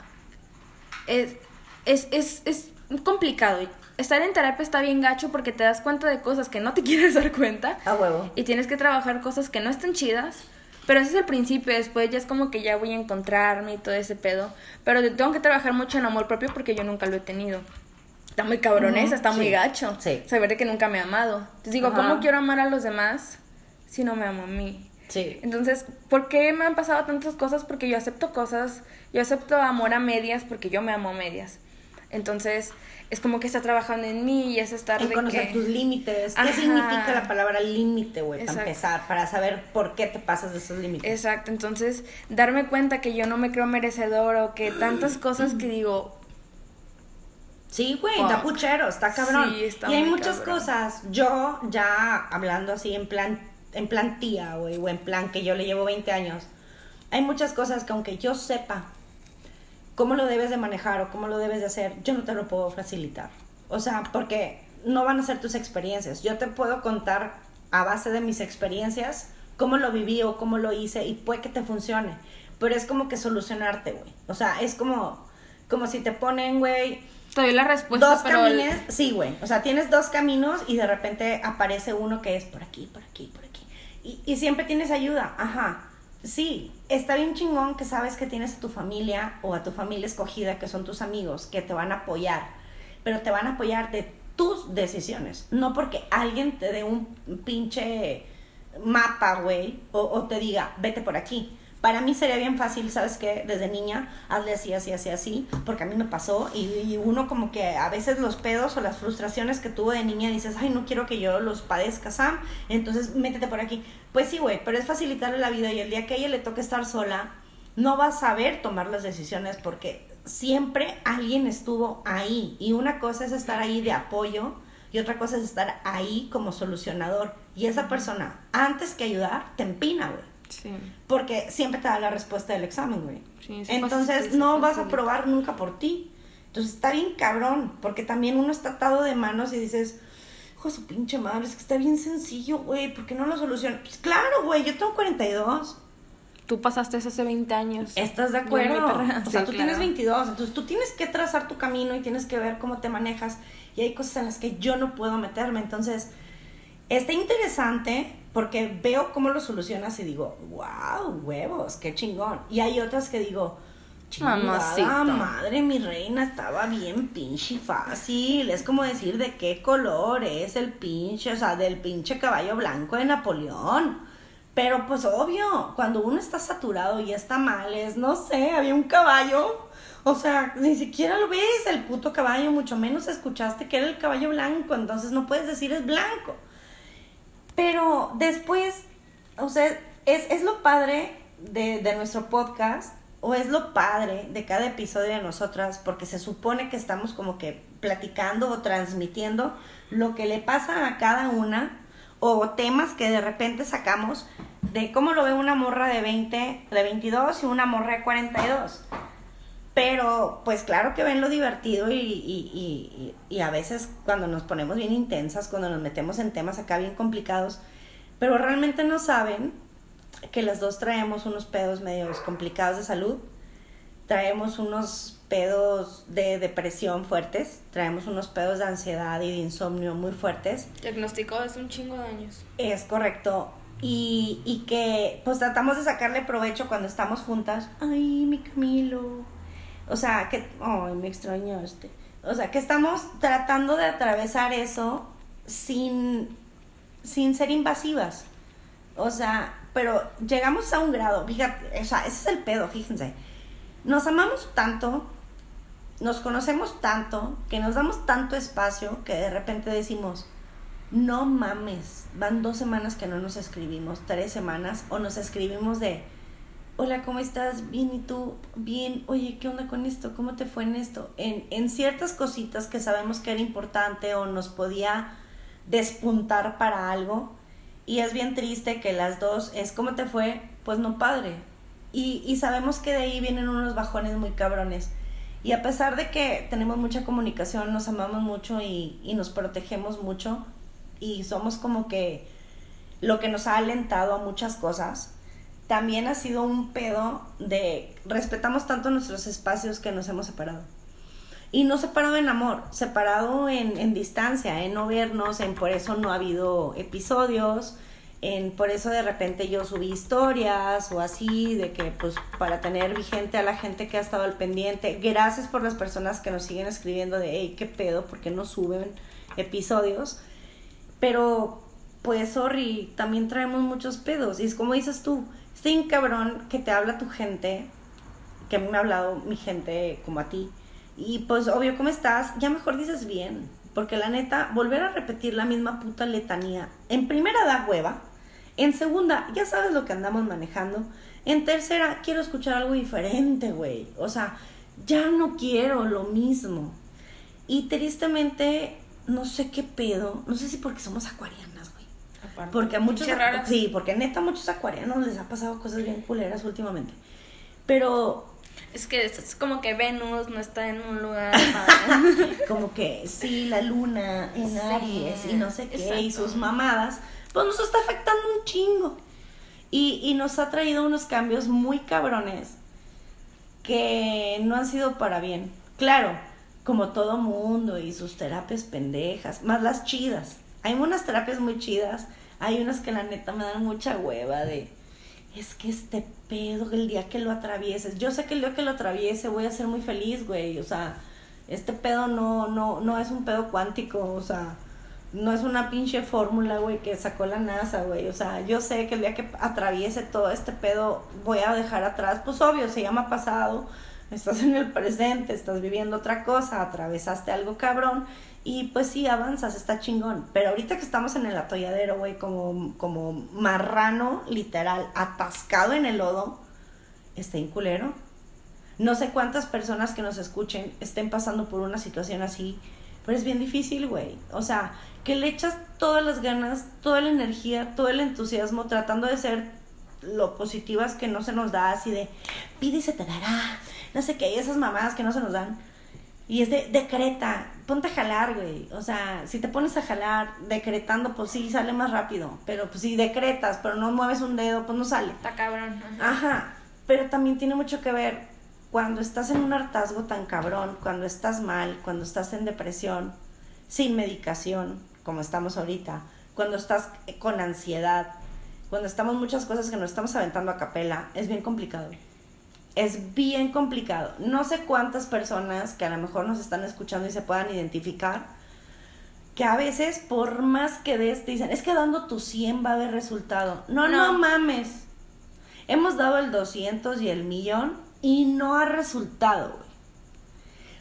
es, es, es, es complicado. Estar en terapia está bien gacho porque te das cuenta de cosas que no te [laughs] quieres dar cuenta. A huevo. Y tienes que trabajar cosas que no están chidas. Pero ese es el principio, después ya es como que ya voy a encontrarme y todo ese pedo. Pero tengo que trabajar mucho en amor propio porque yo nunca lo he tenido está muy cabronesa, está muy gacho. Sí. Saber de que nunca me ha amado. Entonces digo, ¿cómo quiero amar a los demás si no me amo a mí? Sí. Entonces, ¿por qué me han pasado tantas cosas? Porque yo acepto cosas, yo acepto amor a medias porque yo me amo a medias. Entonces, es como que está trabajando en mí y es estar en conocer tus límites. ¿Qué significa la palabra límite, güey? Para empezar, para saber por qué te pasas de esos límites. Exacto, entonces darme cuenta que yo no me creo merecedor o que tantas cosas [clears throat] que digo, Sí, güey, está puchero, está cabrón. Sí, está y hay muchas cosas. Yo ya hablando así en plan en plan tía, güey, o en plan que yo le llevo 20 años. Hay muchas cosas que aunque yo sepa cómo lo debes de manejar o cómo lo debes de hacer, yo no te lo puedo facilitar. O sea, porque no van a ser tus experiencias. Yo te puedo contar a base de mis experiencias cómo lo viví o cómo lo hice y puede que te funcione. Pero es como que solucionarte, güey. O sea, es como, como si te ponen, güey, te la respuesta, dos caminos, sí, güey. O sea, tienes dos caminos y de repente aparece uno que es por aquí, por aquí, por aquí. Y, y siempre tienes ayuda, ajá. Sí, está bien chingón que sabes que tienes a tu familia o a tu familia escogida, que son tus amigos, que te van a apoyar, pero te van a apoyar de tus decisiones, no porque alguien te dé un pinche mapa, güey, o, o te diga, vete por aquí. Para mí sería bien fácil, ¿sabes qué? Desde niña, hazle así, así, así, así, porque a mí me pasó y, uno como que a veces los pedos o las frustraciones que tuvo de niña dices, ay, no quiero que yo los padezca, Sam, entonces métete por aquí. Pues sí, güey, pero es facilitarle la vida y el día que a ella le toque estar sola, no va a saber tomar las decisiones porque siempre alguien estuvo ahí y una cosa es estar ahí de apoyo y otra cosa es estar ahí como solucionador y esa persona, antes que ayudar, te empina, güey. Porque siempre te da la respuesta del examen, güey. Entonces no vas a probar nunca por ti. Entonces está bien cabrón, porque también uno está atado de manos y dices, hijo de su pinche madre, es que está bien sencillo, güey, ¿por qué no lo soluciona? Pues claro, güey, yo tengo 42. Tú pasaste hace 20 años. ¿Estás de acuerdo? O sea, tú tienes 22, entonces tú tienes que trazar tu camino y tienes que ver cómo te manejas. Y hay cosas en las que yo no puedo meterme. Entonces, está interesante porque veo cómo lo solucionas y digo, wow, huevos, qué chingón. Y hay otras que digo, madre, mi reina, estaba bien pinche fácil. Es como decir de qué color es el pinche, o sea, del pinche caballo blanco de Napoleón. Pero pues obvio, cuando uno está saturado y está mal, es, no sé, había un caballo. O sea, ni siquiera lo ves el puto caballo, mucho menos escuchaste que era el caballo blanco, entonces no puedes decir es blanco. Pero después, o sea, es, lo padre de, de nuestro podcast o es lo padre de cada episodio de nosotras porque se supone que estamos como que platicando o transmitiendo lo que le pasa a cada una o temas que de repente sacamos de cómo lo ve una morra de 20, de 22 y una morra de 42. Pero, pues claro que ven lo divertido y, y, y, y, a veces cuando nos ponemos bien intensas, cuando nos metemos en temas acá bien complicados, pero realmente no saben que las dos traemos unos pedos medios complicados de salud, traemos unos pedos de depresión fuertes, traemos unos pedos de ansiedad y de insomnio muy fuertes. Diagnosticado hace un chingo de años. Es correcto. Y, y que pues tratamos de sacarle provecho cuando estamos juntas. Ay, mi Camilo. O sea, que... Ay, me extrañaste. O sea, que estamos tratando de atravesar eso sin, sin ser invasivas. O sea, pero llegamos a un grado, fíjate, o sea, ese es el pedo, fíjense. Nos amamos tanto, nos conocemos tanto, que nos damos tanto espacio que de repente decimos, no mames, van dos semanas que no nos escribimos, tres semanas, o nos escribimos de, hola, ¿cómo estás? Bien, ¿y tú? Bien, oye, ¿qué onda con esto? ¿Cómo te fue en esto? En, en ciertas cositas que sabemos que era importante o nos podía despuntar para algo, y es bien triste que las dos es como te fue, pues no padre. Y, y sabemos que de ahí vienen unos bajones muy cabrones. Y a pesar de que tenemos mucha comunicación, nos amamos mucho y, y nos protegemos mucho y somos como que lo que nos ha alentado a muchas cosas, también ha sido un pedo de respetamos tanto nuestros espacios que nos hemos separado. Y no separado en amor, separado en, en distancia, en no vernos, en por eso no ha habido episodios, en por eso de repente yo subí historias o así, de que pues para tener vigente a la gente que ha estado al pendiente. Gracias por las personas que nos siguen escribiendo de, hey, qué pedo, porque no suben episodios. Pero pues, sorry, también traemos muchos pedos. Y es como dices tú, este cabrón que te habla tu gente, que a mí me ha hablado mi gente como a ti y pues obvio, ¿cómo estás? Ya mejor dices bien. Porque la neta, volver a repetir la misma puta letanía. En primera da hueva. En segunda, ya sabes lo que andamos manejando. En tercera, quiero escuchar algo diferente, güey. O sea, ya no quiero lo mismo. Y tristemente, no sé qué pedo. No sé si porque somos acuarianas, Porque a muchos. Sí, porque neta muchos acuarianos les ha pasado cosas bien culeras últimamente. Pero es que es como que Venus no está en un lugar [laughs] como que sí, la luna en Aries y no sé qué, y sus mamadas, pues nos está afectando un chingo. Y, y nos ha traído unos cambios muy cabrones que no han sido para bien. Claro, como todo mundo y sus terapias pendejas, más las chidas. Hay unas terapias muy chidas, hay unas que la neta me dan mucha hueva de es que este pedo, el día que lo atravieses, yo sé que el día que lo atraviese voy a ser muy feliz, güey, o sea, este pedo no, no, no es un pedo cuántico, o sea, no es una pinche fórmula, güey, que sacó la NASA, güey, o sea, yo sé que el día que atraviese todo este pedo voy a dejar atrás, pues obvio, se llama pasado, estás en el presente, estás viviendo otra cosa, atravesaste algo cabrón y pues sí, avanzas, está chingón. Pero ahorita que estamos en el atolladero, güey, como, como marrano, literal, atascado en el lodo, está en culero. No sé cuántas personas que nos escuchen estén pasando por una situación así, pero es bien difícil, güey. O sea, que le echas todas las ganas, toda la energía, todo el entusiasmo, tratando de ser lo positivas que no se nos da, así de pide y se te dará, no sé qué, esas mamadas que no se nos dan y es de, decreta, ponte a jalar, güey. O sea, si te pones a jalar decretando, pues sí, sale más rápido. Pero pues si decretas, pero no mueves un dedo, pues no sale. Está cabrón. Ajá. Pero también tiene mucho que ver cuando estás en un hartazgo tan cabrón, cuando estás mal, cuando estás en depresión, sin medicación, como estamos ahorita, cuando estás con ansiedad, cuando estamos muchas cosas que nos estamos aventando a capela, es bien complicado es bien complicado. No sé cuántas personas que a lo mejor nos están escuchando y se puedan identificar, que a veces por más que des, te dicen, es que dando tu 100 va a haber resultado. No, no, mames. Hemos dado el 200 y el millón y no ha resultado,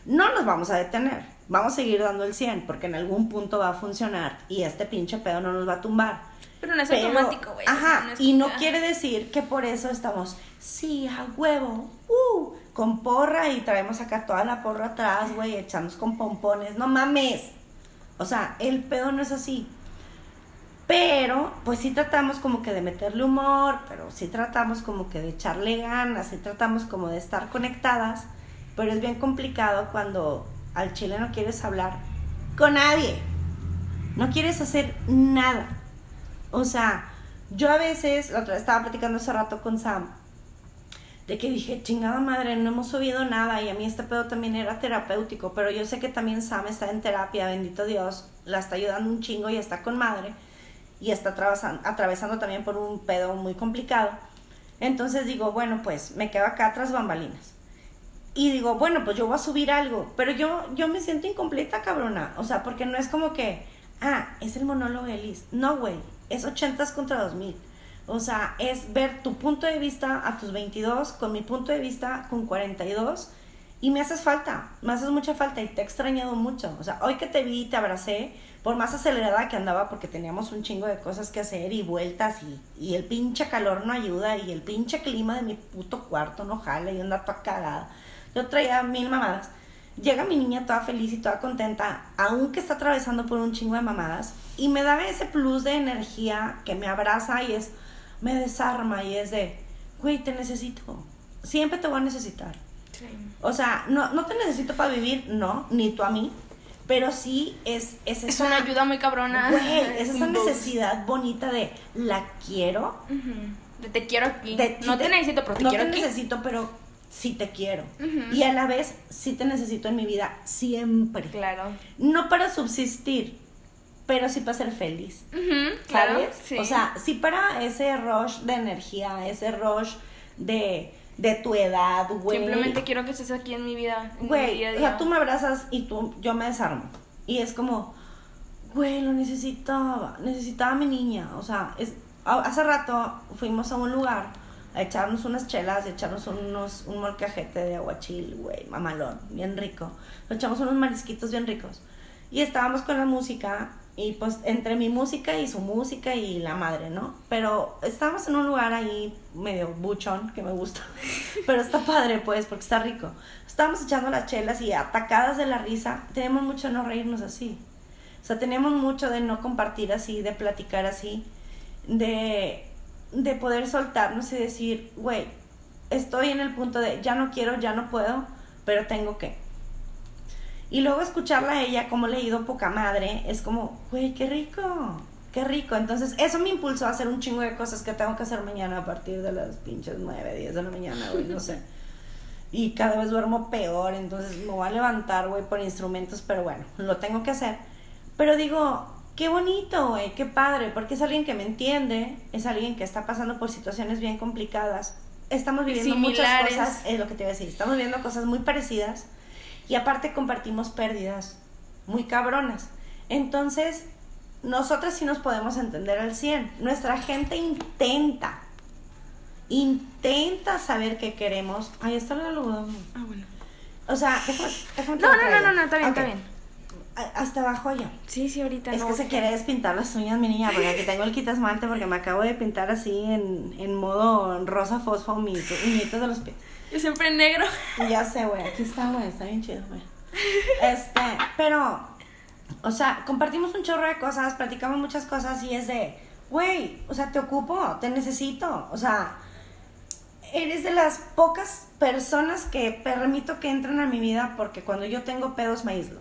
No nos vamos a detener. Vamos a seguir dando el 100 porque en algún punto va a funcionar y este pinche pedo no nos va a tumbar. Pero no es automático, güey. Ajá, y no quiere decir que por eso estamos sí, a huevo, uh, con porra y traemos acá toda la porra atrás, güey, echamos con pompones, no mames. O sea, el pedo no es así. Pero, pues sí tratamos como que de meterle humor, pero sí tratamos como que de echarle ganas, sí tratamos como de estar conectadas, pero es bien complicado cuando al chile no quieres hablar con nadie. No quieres hacer nada. O sea, yo a veces, la otra vez estaba platicando hace rato con Sam, de que dije, chingada madre, no hemos subido nada y a mí este pedo también era terapéutico, pero yo sé que también Sam está en terapia, bendito Dios, la está ayudando un chingo y está con madre y está atravesando, también por un pedo muy complicado. Entonces digo, bueno, pues me quedo acá tras bambalinas. Y digo, bueno, pues yo voy a subir algo, pero yo, yo me siento incompleta, cabrona. O sea, porque no es como que, ah, es el monólogo de Liz. No, güey, es 80 contra 2000. O sea, es ver tu punto de vista a tus 22 con mi punto de vista con 42 y me haces falta, me haces mucha falta y te he extrañado mucho. O sea, hoy que te vi te abracé, por más acelerada que andaba porque teníamos un chingo de cosas que hacer y vueltas y, y el pinche calor no ayuda y el pinche clima de mi puto cuarto no jala y anda toda cagada. Yo traía mil mamadas. Llega mi niña toda feliz y toda contenta, aunque está atravesando por un chingo de mamadas, y me da ese plus de energía que me abraza y es me desarma y es de, güey, te necesito. Siempre te voy a necesitar. O sea, no, no te necesito para vivir, no, ni tú a mí. Pero sí es, es, es una ayuda muy cabrona. Güey, es, [laughs] esa necesidad bonita de la quiero. De te quiero aquí. no te, necesito, pero te no quiero te necesito, pero sí te quiero. Y a la vez sí te necesito en mi vida siempre. Claro. No para subsistir, pero sí para ser feliz. ¿Sabes? O sea, sí para ese rush de energía, ese rush de, de tu edad, güey. Simplemente quiero que estés aquí en mi vida. Güey, o sea, tú me abrazas y tú, yo me desarmo. Y es como, güey, lo necesitaba, necesitaba a mi niña. O sea, es, hace rato fuimos a un lugar a echarnos unas chelas, a echarnos unos, un molcajete de aguachil, güey, mamalón, bien rico. Nos echamos unos marisquitos bien ricos. Y estábamos con la música y pues entre mi música y su música y la madre, ¿no? Pero estábamos en un lugar ahí medio buchón, que me gusta, [laughs] pero está padre pues, porque está rico. Estábamos echando las chelas y atacadas de la risa, tenemos mucho de no reírnos así. O sea, tenemos mucho de no compartir así, de platicar así, de, de poder soltarnos y decir, güey, estoy en el punto de ya no quiero, ya no puedo, pero tengo que. Y luego escucharla a ella como leído poca madre, es como, güey, qué rico, qué rico. Entonces, eso me impulsó a hacer un chingo de cosas que tengo que hacer mañana a partir de las pinches 9, 10 de la mañana, güey, no sé. Y cada vez duermo peor, entonces me voy a levantar, güey, por instrumentos, pero bueno, lo tengo que hacer. Pero digo, qué bonito, güey, qué padre, porque es alguien que me entiende, es alguien que está pasando por situaciones bien complicadas. Estamos viviendo muchas cosas, es lo que te iba a decir, estamos viviendo cosas muy parecidas y aparte compartimos pérdidas muy cabronas. Entonces, nosotras sí nos podemos entender al 100. Nuestra gente intenta, intenta saber qué queremos. Ahí está el algodón. Ah, bueno. O sea, déjame, déjame no, no, no, no, no, está bien, está bien. Hasta abajo allá. Sí, sí, ahorita es que se quiere despintar las uñas, mi niña, porque aquí tengo el quitasmante porque me acabo de pintar así en, en modo rosa fosfo mis uñitas de los pies. Yo siempre en negro. Ya sé, güey. Aquí está, güey. Está bien chido, güey. [laughs] Este, pero, o sea, compartimos un chorro de cosas, platicamos muchas cosas y es de, güey, o sea, te ocupo, te necesito. O sea, eres de las pocas personas que permito que entren a mi vida porque cuando yo tengo pedos me aíslo.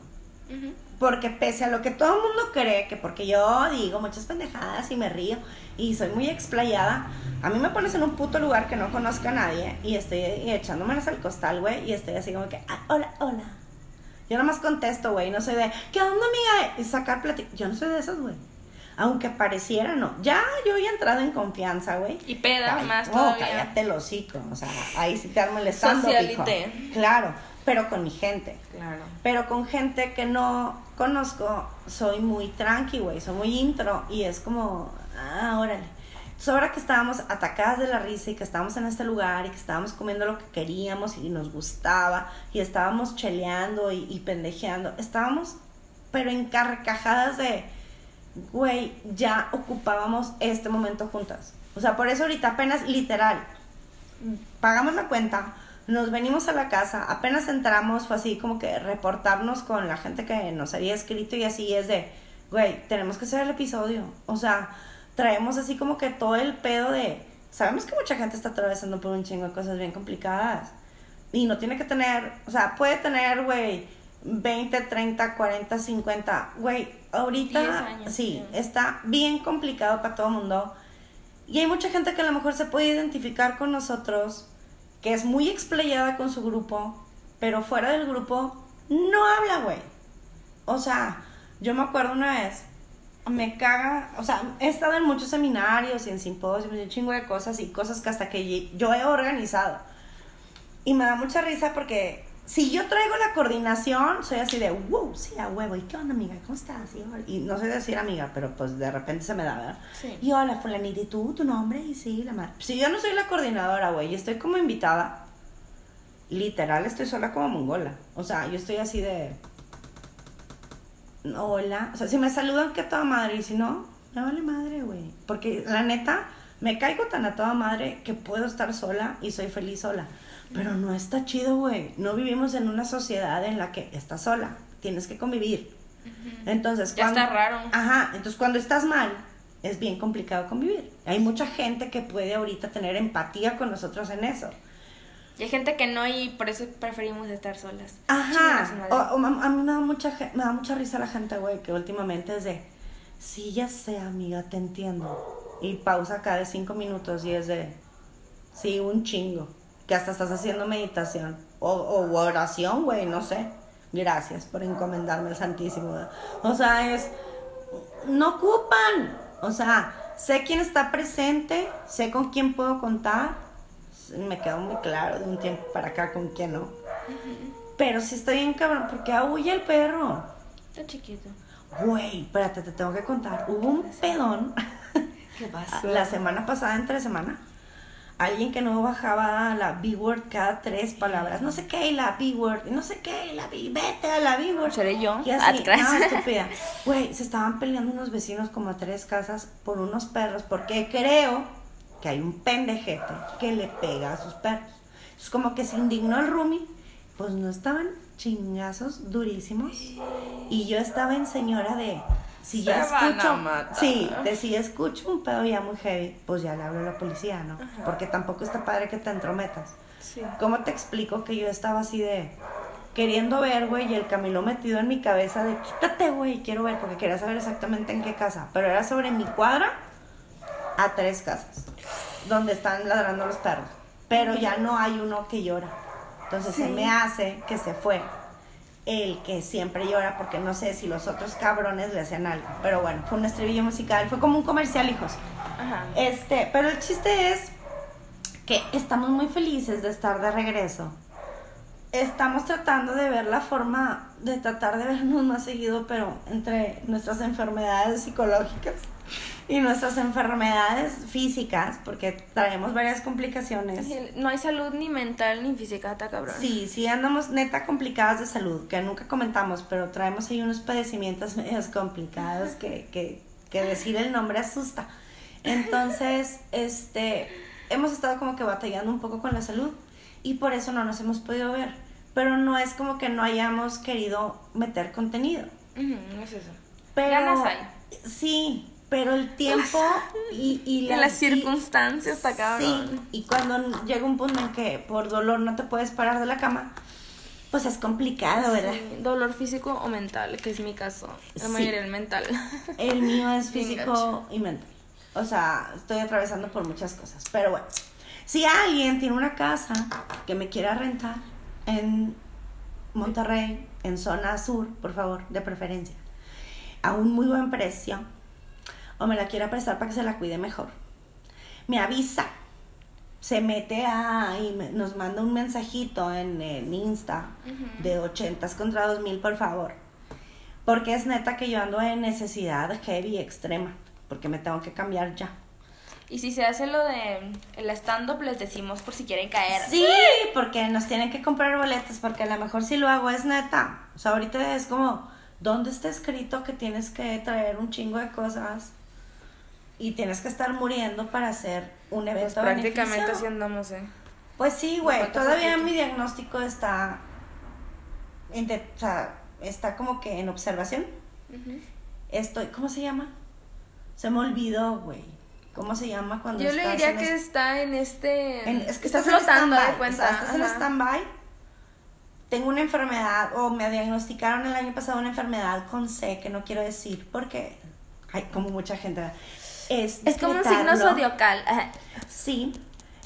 Porque pese a lo que todo el mundo cree, que porque yo digo muchas pendejadas y me río y soy muy explayada, a mí me pones en un puto lugar que no conozca a nadie y estoy echándome al costal, güey, y estoy así como que, ah, hola, hola. Yo nada más contesto, güey, no soy de, ¿qué onda, amiga? Y sacar plática. Yo no soy de esas, güey. Aunque pareciera, no. Ya yo he entrado en confianza, güey. Y peda más oh, cállate el hocico. O sea, ahí sí te armo el estando, Claro, pero con mi gente. Claro. Pero con gente que no conozco, soy muy tranqui, güey. Soy muy intro. Y es como, ah, órale. Entonces, ahora que estábamos atacadas de la risa y que estábamos en este lugar y que estábamos comiendo lo que queríamos y nos gustaba y estábamos cheleando y, pendejeando, estábamos pero encarcajadas de, güey, ya ocupábamos este momento juntas. O sea, por eso ahorita apenas literal, pagamos la cuenta, nos venimos a la casa, apenas entramos, fue así como que reportarnos con la gente que nos había escrito y así es de, güey, tenemos que hacer el episodio. O sea, traemos así como que todo el pedo de, sabemos que mucha gente está atravesando por un chingo de cosas bien complicadas, Y no tiene que tener, o sea, puede tener, güey, 20, 30, 40, 50. Güey, ahorita 10 años, sí, sí. está bien complicado para todo el mundo. Y hay mucha gente que a lo mejor se puede identificar con nosotros, que es muy explayada con su grupo, pero fuera del grupo no habla, güey. O sea, yo me acuerdo una vez, me caga, o sea, he estado en muchos seminarios y en simposios y un chingo de cosas y cosas que hasta que yo he organizado. Y me da mucha risa porque si yo traigo la coordinación, soy así de, wow, sí, a huevo. ¿Y qué onda, amiga? ¿Cómo estás? Y, y no sé decir amiga, pero pues de repente se me da, ¿verdad? Sí. Y hola, fulanita, ¿y tú? ¿Tu nombre? Y sí, la madre. Si yo no soy la coordinadora, güey, y estoy como invitada, literal estoy sola como mongola. O sea, yo estoy así de, hola. O sea, si me saludan, que a toda madre. Y si no, me vale madre, güey. Porque la neta, me caigo tan a toda madre que puedo estar sola y soy feliz sola. Pero no está chido, güey. No vivimos en una sociedad en la que estás sola. Tienes que convivir. Entonces, Ya cuando, está raro. Ajá, entonces cuando estás mal, es bien complicado convivir. Hay mucha gente que puede ahorita tener empatía con nosotros en eso. Y hay gente que no y por eso preferimos estar solas. Ajá. O- o a mí me da mucha me da mucha risa la gente, güey, que últimamente es de, sí, ya sé, amiga, te entiendo. Y pausa cada cinco minutos y es de, sí, un chingo. Que hasta estás haciendo meditación. O, o oración, güey, no sé. Gracias por encomendarme al Santísimo. O sea, es, no ocupan. O sea, sé quién está presente, sé con quién puedo contar. Me quedó muy claro de un tiempo para acá con quién no. Pero sí estoy bien cabrón, porque aúlla el perro. Está chiquito. Güey, espérate, te tengo que contar. Hubo un pedón [laughs] ¿Qué la semana pasada, entre semana. Alguien que no bajaba la B-word cada tres palabras. No sé qué, y la B-word. No sé qué, y la B, vete a la B-word. ¿Seré yo? Y así, Atrás. no, [laughs] estúpida. Güey, se estaban peleando unos vecinos como a tres casas por unos perros, porque creo que hay un pendejete que le pega a sus perros. Es como que se indignó el Rumi, pues no estaban chingazos durísimos. Y yo estaba en señora de, si ya Se escucho, sí, de si escucho un pedo ya muy heavy, pues ya le hablo a la policía, ¿no? Ajá. Porque tampoco está padre que te entrometas. Sí. ¿Cómo te explico que yo estaba así de queriendo ver, güey, y el Camilo metido en mi cabeza de quítate, güey, quiero ver, porque quería saber exactamente en qué casa, pero era sobre mi cuadra a tres casas, donde están ladrando los perros, pero ya no hay uno que llora. Entonces se me hace que se fue el que siempre llora, porque no sé si los otros cabrones le hacían algo, pero bueno, fue un estribillo musical, fue como un comercial, hijos. Ajá. Este, pero el chiste es que estamos muy felices de estar de regreso. Estamos tratando de ver la forma de tratar de vernos más seguido, pero entre nuestras enfermedades psicológicas y nuestras enfermedades físicas, porque traemos varias complicaciones. No hay salud ni mental ni física, está cabrón. Sí, sí andamos neta complicadas de salud, que nunca comentamos, pero traemos ahí unos padecimientos [laughs] medios complicados que, que, que decir el nombre asusta. Entonces, [laughs] este, hemos estado como que batallando un poco con la salud y por eso no nos hemos podido ver. Pero no es como que no hayamos querido meter contenido. No es eso. Pero, Ganas hay. Sí, pero el tiempo y, y [laughs] Y las y- circunstancias cabrón. Sí, y cuando llega un punto en que por dolor no te puedes parar de la cama, pues es complicado, ¿verdad? Sí, dolor físico o mental, que es mi caso. La Sí. mayoría el mental. [laughs] El mío es físico y mental. O sea, estoy atravesando por muchas cosas. Pero bueno, si alguien tiene una casa que me quiera rentar en Monterrey, en zona sur, por favor, de preferencia, a un muy buen precio, o me la quiera prestar para que se la cuide mejor, me avisa. Se mete a y me- nos manda un mensajito en, en Insta de 80 contra 2000, por favor. Porque es neta que yo ando en necesidad heavy extrema. Porque me tengo que cambiar ya. Y si se hace lo de el stand-up, les decimos por si quieren caer. Sí, porque nos tienen que comprar boletos. Porque a lo mejor si lo hago es neta. O sea, ahorita es como, ¿dónde está escrito que tienes que traer un chingo de cosas? Y tienes que estar muriendo para hacer un Pues evento prácticamente beneficio? así andamos, ¿eh? Pues sí, güey, todavía poquito. mi diagnóstico está, en de- o sea, está como que en observación. Estoy, ¿cómo se llama? Se me olvidó, güey. ¿Cómo se llama cuando Yo le diría en que es- está en este... en- es que está estás en flotando de stand-by, cuenta. o sea, estás en stand-by tengo una enfermedad o me diagnosticaron el año pasado una enfermedad con C que no quiero decir porque hay como mucha gente es es como un signo zodiacal sí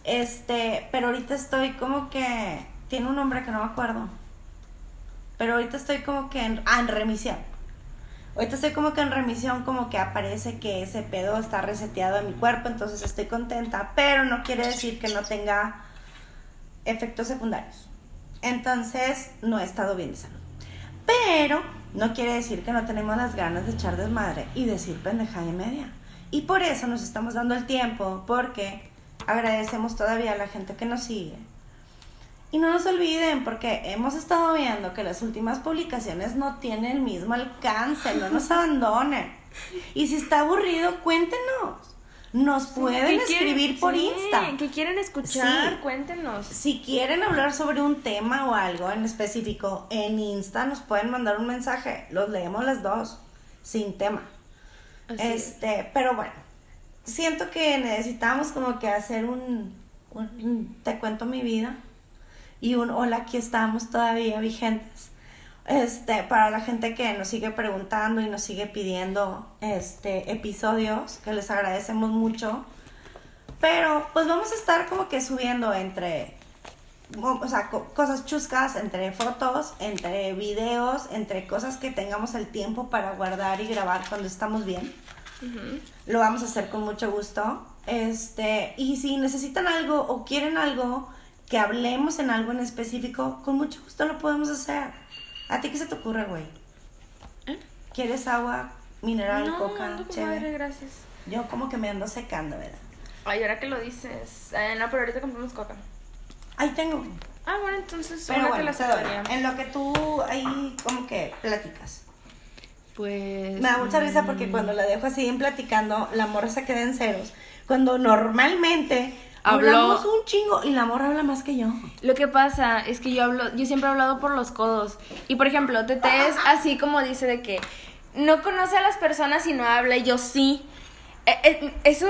este pero ahorita estoy como que tiene un nombre que no me acuerdo pero ahorita estoy como que en, ah, en remisión ahorita estoy como que en remisión como que aparece que ese pedo está reseteado en mi cuerpo entonces estoy contenta pero no quiere decir que no tenga efectos secundarios entonces, no he estado bien de salud. Pero no quiere decir que no tenemos las ganas de echar desmadre y decir pendejada y media. Y por eso nos estamos dando el tiempo, porque agradecemos todavía a la gente que nos sigue. Y no nos olviden, porque hemos estado viendo que las últimas publicaciones no tienen el mismo alcance, no nos [laughs] abandonen. Y si está aburrido, cuéntenos. Nos pueden escribir por Insta. Que quieren escuchar, cuéntenos. Si quieren hablar sobre un tema o algo en específico, en Insta nos pueden mandar un mensaje. Los leemos las dos, sin tema. Este, pero bueno, siento que necesitamos como que hacer un, un te cuento mi vida y un hola, aquí estamos todavía vigentes este, para la gente que nos sigue preguntando y nos sigue pidiendo este, episodios, que les agradecemos mucho. Pero pues vamos a estar como que subiendo entre, o sea, cosas chuscas, entre fotos, entre videos, entre cosas que tengamos el tiempo para guardar y grabar cuando estamos bien. Lo vamos a hacer con mucho gusto. Este, y si necesitan algo o quieren algo, que hablemos en algo en específico, con mucho gusto lo podemos hacer. ¿A ti qué se te ocurre, güey? ¿Eh? ¿Quieres agua mineral, no, coca? No, madre, gracias. Yo como que me ando secando, ¿verdad? Ay, ahora que lo dices. Eh, no, pero ahorita compramos coca. Ahí tengo. Ah, bueno, entonces pero bueno, la En lo que tú ahí como que platicas. Pues. Me da mucha risa porque mm. cuando la dejo así en platicando, la morra se queda en ceros. Cuando normalmente Hablamos un chingo y la morra habla más que yo. Lo que pasa es que yo hablo, yo siempre he hablado por los codos. Y por ejemplo, Tete es así como dice de que no conoce a las personas y no habla, y yo sí. Eh, eh, eso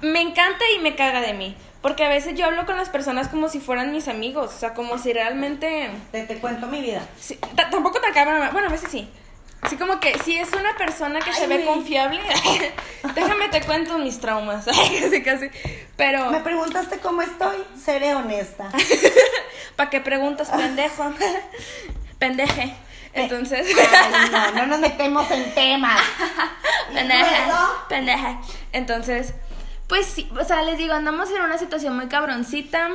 me encanta y me caga de mí. Porque a veces yo hablo con las personas como si fueran mis amigos. O sea, como si realmente. Te, te cuento mi vida. tampoco tan cabrón. Bueno, a veces sí. Así como que si es una persona que se ve confiable, [laughs] déjame te cuento mis traumas, [laughs] casi casi. Pero me preguntaste cómo estoy, seré honesta. [laughs] ¿Para qué preguntas, pendejo? Pendeje. Eh, Entonces, no, no nos metemos en temas. Pendeje. Pendeje. Entonces, pues sí, o sea, les digo, andamos en una situación muy cabroncita,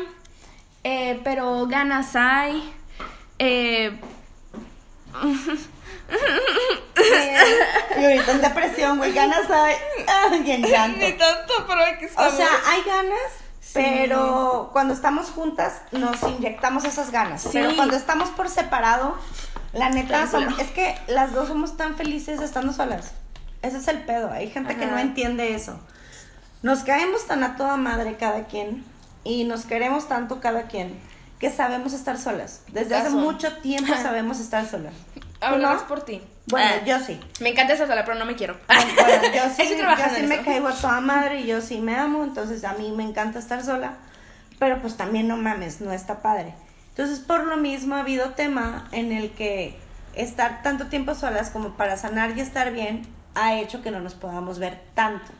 eh, pero ganas hay. Eh, [laughs] y ahorita en depresión, güey, ganas hay. Ay, llanto. Ni tanto, pero aquí estamos. O sea, hay ganas, pero cuando estamos juntas nos inyectamos esas ganas. Pero cuando estamos por separado, la neta, es que las dos somos tan felices estando solas. Ese es el pedo. Hay gente que no entiende eso. Nos caemos tan a toda madre cada quien y nos queremos tanto cada quien que sabemos estar solas. Desde hace mucho tiempo [laughs] sabemos estar solas. Hablamos por ti. Bueno, ah, yo sí. Me encanta esa sola, pero no me quiero. [laughs] yo sí, yo sí me caigo a toda madre y yo sí me amo, entonces a mí me encanta estar sola, pero pues también no mames, no está padre. Entonces, por lo mismo ha habido tema en el que estar tanto tiempo solas como para sanar y estar bien ha hecho que no nos podamos ver tanto.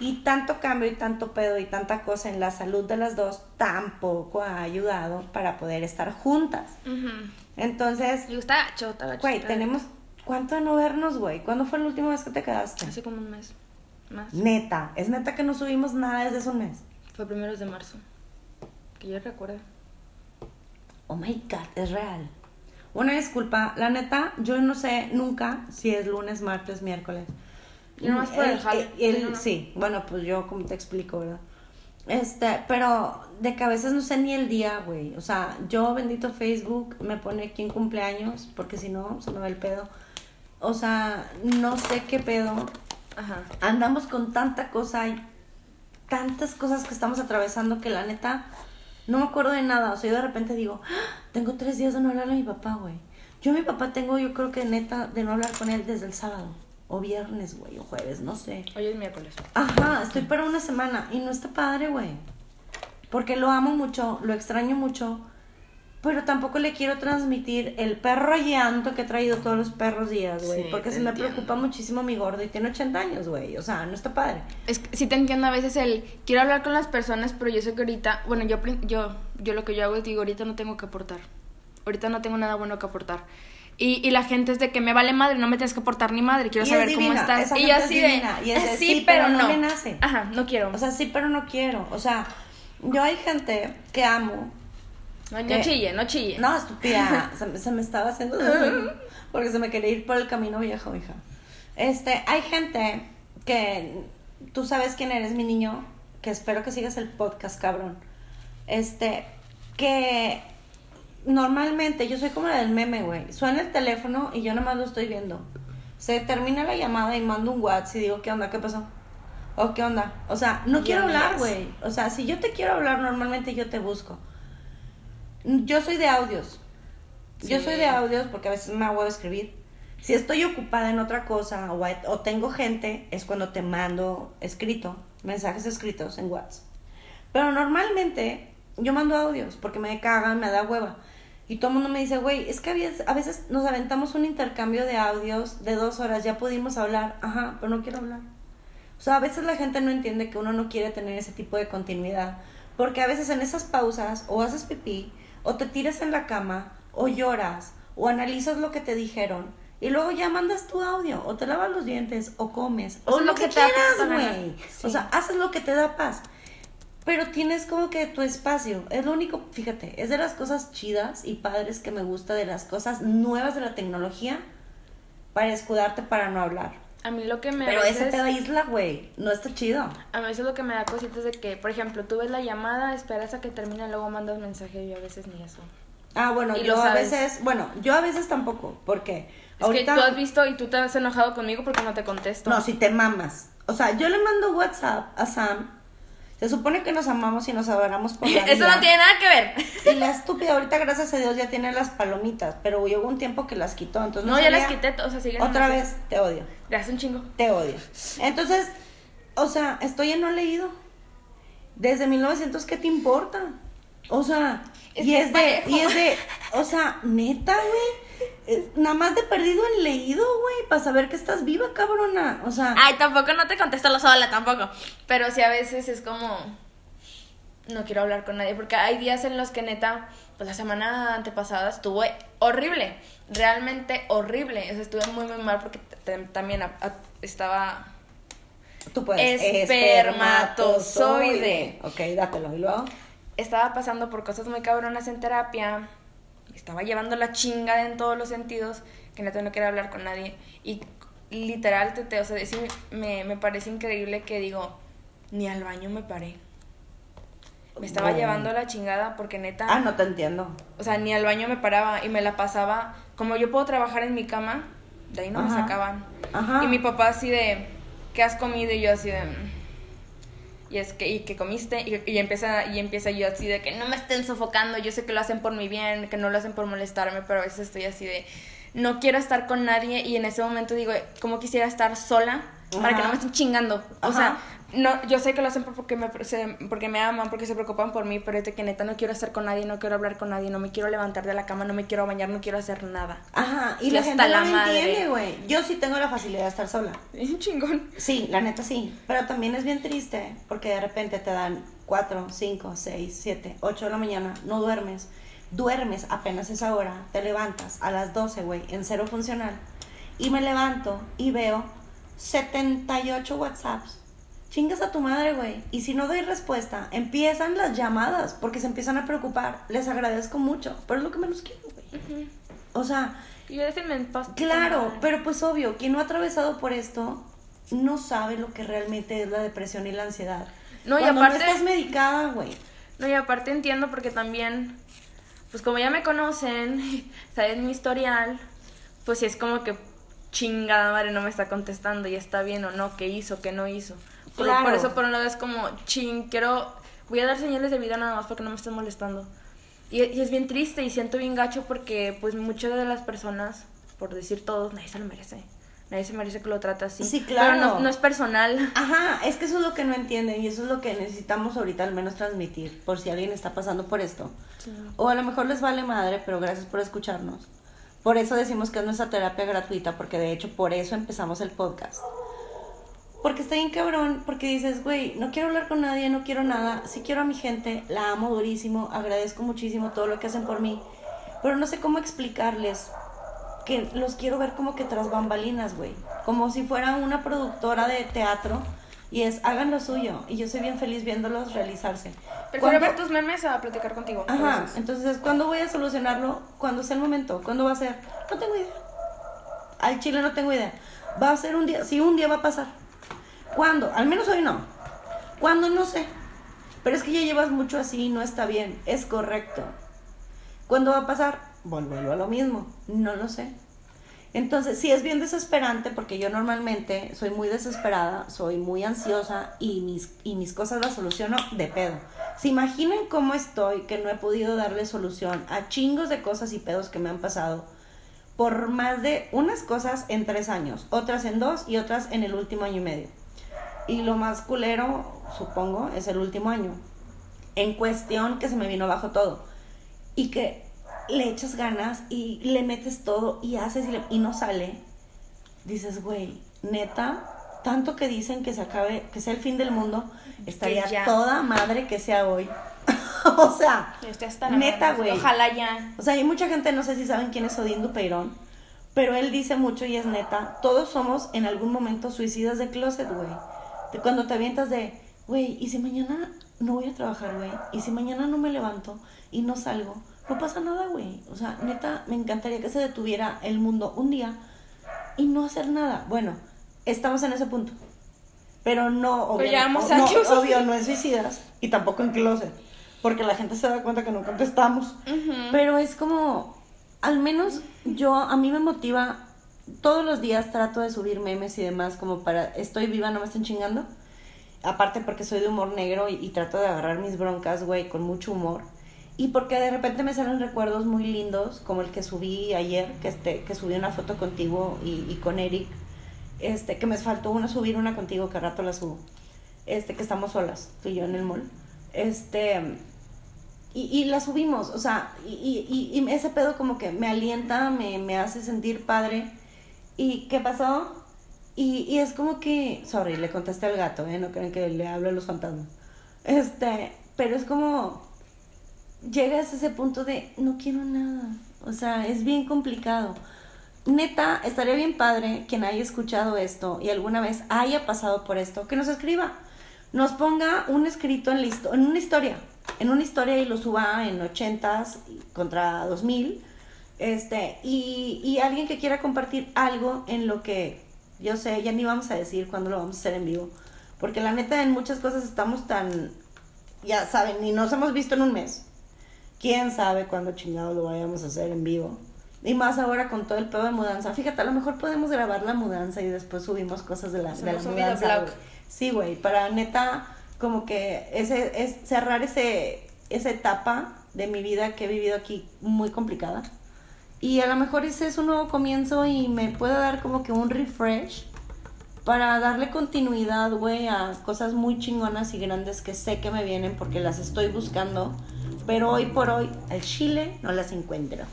Y tanto cambio y tanto pedo y tanta cosa en la salud de las dos tampoco ha ayudado para poder estar juntas. Entonces. Y está gacho, Güey, tenemos. ¿Cuánto de no vernos, güey? ¿Cuándo fue la última vez que te quedaste? Hace como un mes. Más. Neta. Es neta que no subimos nada desde hace un mes. Fue primeros de marzo. Que yo recuerdo. Oh my god, es real. Una disculpa, la neta, yo no sé nunca si es lunes, martes, miércoles. Yo nomás puedo dejar. Sí, bueno, pues yo como te explico, ¿verdad? Este, pero de que a veces no sé ni el día, güey. O sea, yo bendito Facebook me pone quién cumpleaños, porque si no, se me va el pedo. O sea, no sé qué pedo. Ajá. Andamos con tanta cosa y tantas cosas que estamos atravesando que la neta no me acuerdo de nada. O sea, yo de repente digo, ¡Ah! tengo tres días de no hablarle a mi papá, güey. Yo a mi papá tengo, yo creo que neta, de no hablar con él desde el sábado o viernes, güey, o jueves, no sé. Hoy es miércoles. Ajá, estoy para una semana y no está padre, güey. Porque lo amo mucho, lo extraño mucho, pero tampoco le quiero transmitir el perro llanto que he traído todos los perros días, güey. Sí, porque se me preocupa muchísimo mi gordo y tiene 80 años, güey. O sea, no está padre. Es que sí te entiendo a veces el quiero hablar con las personas, pero yo sé que ahorita, bueno, yo prin- yo yo lo que yo hago es digo, ahorita no tengo que aportar. Ahorita no tengo nada bueno que aportar. Y, y la gente es de que me vale madre, no me tienes que aportar ni madre, quiero Y es saber cómo estás. esa Y yo así de, y es de, "Eh, sí, pero no me nace". Ajá, no quiero. O sea, sí, pero no quiero. O sea, yo hay gente que amo. no, no que- chille, no chille. No, estúpida. [laughs] se, se me estaba haciendo. Porque se me quería ir por el camino viejo, hija. Este, hay gente que. Tú sabes quién eres, mi niño. Que espero que sigas el podcast, cabrón. Este, que. Normalmente, yo soy como la del meme, güey. Suena el teléfono y yo nada más lo estoy viendo. Se termina la llamada y mando un WhatsApp y digo, ¿qué onda? ¿Qué pasó? ¿O qué onda? O sea, no quiero hablar, güey. O sea, si yo te quiero hablar, normalmente yo te busco. Yo soy de audios. Yo soy de audios porque a veces me hago escribir. Si estoy ocupada en otra cosa o, o tengo gente, es cuando te mando escrito, mensajes escritos en WhatsApp. Pero normalmente yo mando audios porque me cagan, me da hueva. Y todo el mundo me dice, güey, es que a veces, a veces nos aventamos un intercambio de audios de dos horas, ya pudimos hablar. Ajá, pero no quiero hablar. O sea, a veces la gente no entiende que uno no quiere tener ese tipo de continuidad. Porque a veces en esas pausas o haces pipí, o te tiras en la cama, o lloras, o analizas lo que te dijeron, y luego ya mandas tu audio, o te lavas los dientes, o comes, o lo lo que, que te quieras, güey. Sí. O sea, haces lo que te da paz. Pero tienes como que tu espacio. Es lo único, fíjate, es de las cosas chidas y padres que me gusta, de las cosas nuevas de la tecnología, para escudarte para no hablar. A mí lo que me Pero ese te aísla, güey. No está chido. A veces lo que me da cositas de que, por ejemplo, tú ves la llamada, esperas a que termine, luego mandas mensaje y yo a veces ni eso. Ah, bueno, Y yo a veces, bueno, yo a veces tampoco, porque Es ahorita que tú has visto y tú te has enojado conmigo porque no te contesto. no, si te mamas. O sea, yo le mando WhatsApp a Sam. Se supone que nos amamos y nos adoramos por [laughs] la Eso vida. no tiene nada que ver. Y la estúpida ahorita, gracias a Dios, ya tiene las palomitas, pero hubo un tiempo que las quitó, entonces No, ya sabía- las quité, o sea, siguen Otra vez, te odio, Gracias un chingo. te odio. Entonces, o sea, estoy en no leído. Desde 1900, ¿qué te importa? O sea, Es y es de, y es de, o sea, neta, güey. Eh, Nada más de perdido en leído, güey, para saber que estás viva, cabrona. O sea, Ay, tampoco no te contesto lo sola, tampoco. Pero sí a veces es como. No quiero hablar con nadie. Porque hay días en los que neta, pues la semana antepasada estuve horrible. Realmente horrible. O sea, estuve muy, muy mal porque también a- a- estaba. tú puedes. Espermatozoide. Ok, dátelo. Y luego, Estaba pasando por cosas muy cabronas en terapia. Estaba llevando la chingada en todos los sentidos. Que neta no quería hablar con nadie. Y literal, te, te- o sea, sí me, me parece increíble que digo, ni al baño me paré. Me estaba llevando la chingada porque neta, ah, no te entiendo. o sea, ni al baño me paraba y me la pasaba. Como yo puedo trabajar en mi cama, de ahí no me sacaban. Ajá. Y mi papá así de, ¿qué has comido? Y yo así de, "Mm". Y es que, ¿y qué comiste? Y, y empieza, y empieza yo así de que no me estén sofocando, yo sé que lo hacen por mi bien, que no lo hacen por molestarme, pero a veces estoy así de, no quiero estar con nadie y en ese momento digo, como quisiera estar sola para que no me estén chingando. O sea, no, yo sé que lo hacen por- porque me, se- porque me aman, porque se preocupan por mí, pero es de que neta no quiero estar con nadie, no quiero hablar con nadie, no me quiero levantar de la cama, no me quiero bañar, no quiero hacer nada. Ajá, y Y la gente la no me madre. entiende, güey. Yo sí tengo la facilidad de estar sola. Un chingón. Sí, la neta sí. Pero también es bien triste porque de repente te dan 4, 5, 6, 7, 8 de la mañana, no duermes. Duermes apenas esa hora, te levantas a las 12, güey, en cero funcional. Y me levanto y veo 78 WhatsApps. Chingas a tu madre, güey. Y si no doy respuesta, empiezan las llamadas porque se empiezan a preocupar. Les agradezco mucho, pero es lo que menos quiero, güey. O sea, Y yo déjenme en paz. Claro, pero pues obvio, quien no ha atravesado por esto no sabe lo que realmente es la depresión y la ansiedad. No, y Cuando aparte- no estás medicada, güey. No, y aparte entiendo porque también, pues como ya me conocen, [laughs] saben mi historial, pues sí es como que chingada madre no me está contestando y está bien o no, qué hizo, qué no hizo. Claro. por eso por un lado es como, ching, quiero, voy a dar señales de vida nada más porque no me estén molestando. Y, y es bien triste y siento bien gacho porque pues muchas de las personas, por decir todos, nadie se lo merece. Nadie se merece que lo trate así. Sí, claro. Pero no, no es personal. Ajá, es que eso es lo que no entienden y eso es lo que necesitamos ahorita al menos transmitir por si alguien está pasando por esto. O a lo mejor les vale madre, pero gracias por escucharnos. Por eso decimos que es nuestra terapia gratuita, porque de hecho por eso empezamos el podcast. Porque está bien cabrón, porque dices, güey, no quiero hablar con nadie, no quiero nada, sí quiero a mi gente, la amo durísimo, agradezco muchísimo todo lo que hacen por mí, pero no sé cómo explicarles que los quiero ver como que tras bambalinas, güey, como si fuera una productora de teatro y es, hagan lo suyo, y yo soy bien feliz viéndolos realizarse. Prefiero ¿Cuándo- ver tus memes a platicar contigo. Ajá, entonces, ¿cuándo voy a solucionarlo? Cuando sea el momento. ¿Cuándo va a ser? No tengo idea. Al chile no tengo idea. Va a ser un día, sí, un día va a pasar. ¿Cuándo? Al menos hoy no. ¿Cuándo? No sé. Pero es que ya llevas mucho así no está bien. Es correcto. ¿Cuándo va a pasar? Vuelvo a lo mismo. No lo sé. Entonces, sí es bien desesperante porque yo normalmente soy muy desesperada, soy muy ansiosa y mis, y mis cosas las soluciono de pedo. ¿Se imaginen cómo estoy que no he podido darle solución a chingos de cosas y pedos que me han pasado por más de unas cosas en tres años, otras en dos y otras en el último año y medio? Y lo más culero, supongo, es el último año. En cuestión que se me vino abajo todo. Y que le echas ganas y le metes todo y haces y, le- y no sale. Dices, güey, neta, tanto que dicen que se acabe, que sea el fin del mundo, estaría ya. toda madre que sea hoy. [laughs] o sea, Neta, güey. Ojalá ya. o sea, hay mucha gente, no sé si saben quién es Odín Dupeirón, pero él dice mucho y es neta, todos somos en algún momento suicidas de closet, güey. Cuando te avientas de, güey, ¿y si mañana no voy a trabajar, güey? ¿Y si mañana no me levanto y no salgo? No pasa nada, güey. O sea, neta, me encantaría que se detuviera el mundo un día y no hacer nada. Bueno, estamos en ese punto. Pero no, obvio, no, no, obvio, no en suicidas y tampoco en closet. Porque la gente se da cuenta que no contestamos. Pero es como, al menos yo, a mí me motiva, todos los días trato de subir memes y demás como para, estoy viva, no me estén chingando. Aparte porque soy de humor negro y, trato de agarrar mis broncas, güey, con mucho humor. Y porque de repente me salen recuerdos muy lindos, como el que subí ayer, que, este, que subí una foto contigo y, con Eric. Este, que me faltó una subir una contigo, que rato la subo. Este, que estamos solas, tú y yo en el mall. Este, y, y la subimos, o sea, y, y, y ese pedo como que me alienta, me, me hace sentir padre. ¿Y qué pasó? Y, y es como que, sorry, le contesté al gato, ¿eh? No creen que le hablo a los fantasmas. Este, pero es como, llegas a ese punto de, no quiero nada. O sea, es bien complicado. Neta, estaría bien padre quien haya escuchado esto y alguna vez haya pasado por esto, que nos escriba. Nos ponga un escrito en, la en una historia. En una historia y lo suba en 80s contra 2000. Este, y, y alguien que quiera compartir algo en lo que yo sé, ya ni vamos a decir cuándo lo vamos a hacer en vivo. Porque la neta, en muchas cosas estamos tan, ya saben, ni nos hemos visto en un mes. Quién sabe cuándo chingado lo vayamos a hacer en vivo. Y más ahora con todo el pedo de mudanza. Fíjate, a lo mejor podemos grabar la mudanza y después subimos cosas de la, de la mudanza. güey. Sí, güey, para neta, como que ese, es cerrar ese, esa etapa de mi vida que he vivido aquí muy complicada. Y a lo mejor ese es un nuevo comienzo y me puede dar como que un refresh para darle continuidad, güey, a cosas muy chingonas y grandes que sé que me vienen porque las estoy buscando. Pero hoy por hoy, al chile no las encuentro.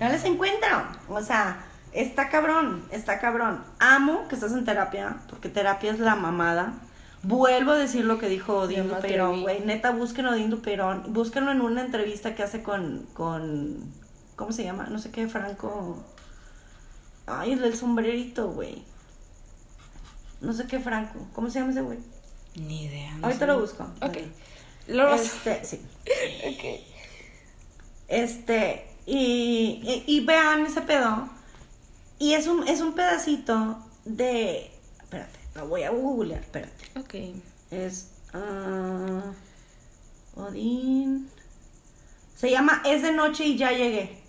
No las encuentro. O sea, está cabrón, está cabrón. Amo que estás en terapia, porque terapia es la mamada. Vuelvo a decir lo que dijo Dupeirón, atreví. güey. Neta, busquen a Dupeirón. Búsquenlo en una entrevista que hace con, con, ¿cómo se llama? No sé qué, Franco. Ay, el del sombrerito, güey. No sé qué, Franco. ¿Cómo se llama ese güey? Ni idea. no Ahorita sé. lo busco. Ok. Lo Este, sí. [laughs] Ok. Este, y, y, y vean ese pedo. Y es un, es un pedacito de. Espérate, lo voy a googlear, espérate. Ok. Es. ah, Odín. Se llama Es de noche y ya llegué.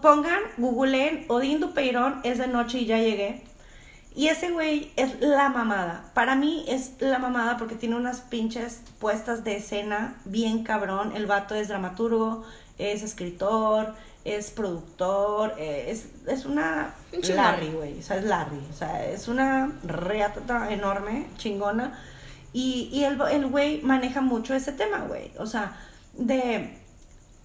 Pongan, googleen Odín Dupeirón, Es de noche y ya llegué. Y ese güey es la mamada. Para mí es la mamada porque tiene unas pinches puestas de escena bien cabrón. El vato es dramaturgo, es escritor, es productor, eh, es, es una. Larry, güey, o sea, es Larry, o sea, es una reata enorme, chingona, y, y el el güey maneja mucho ese tema, güey, o sea, de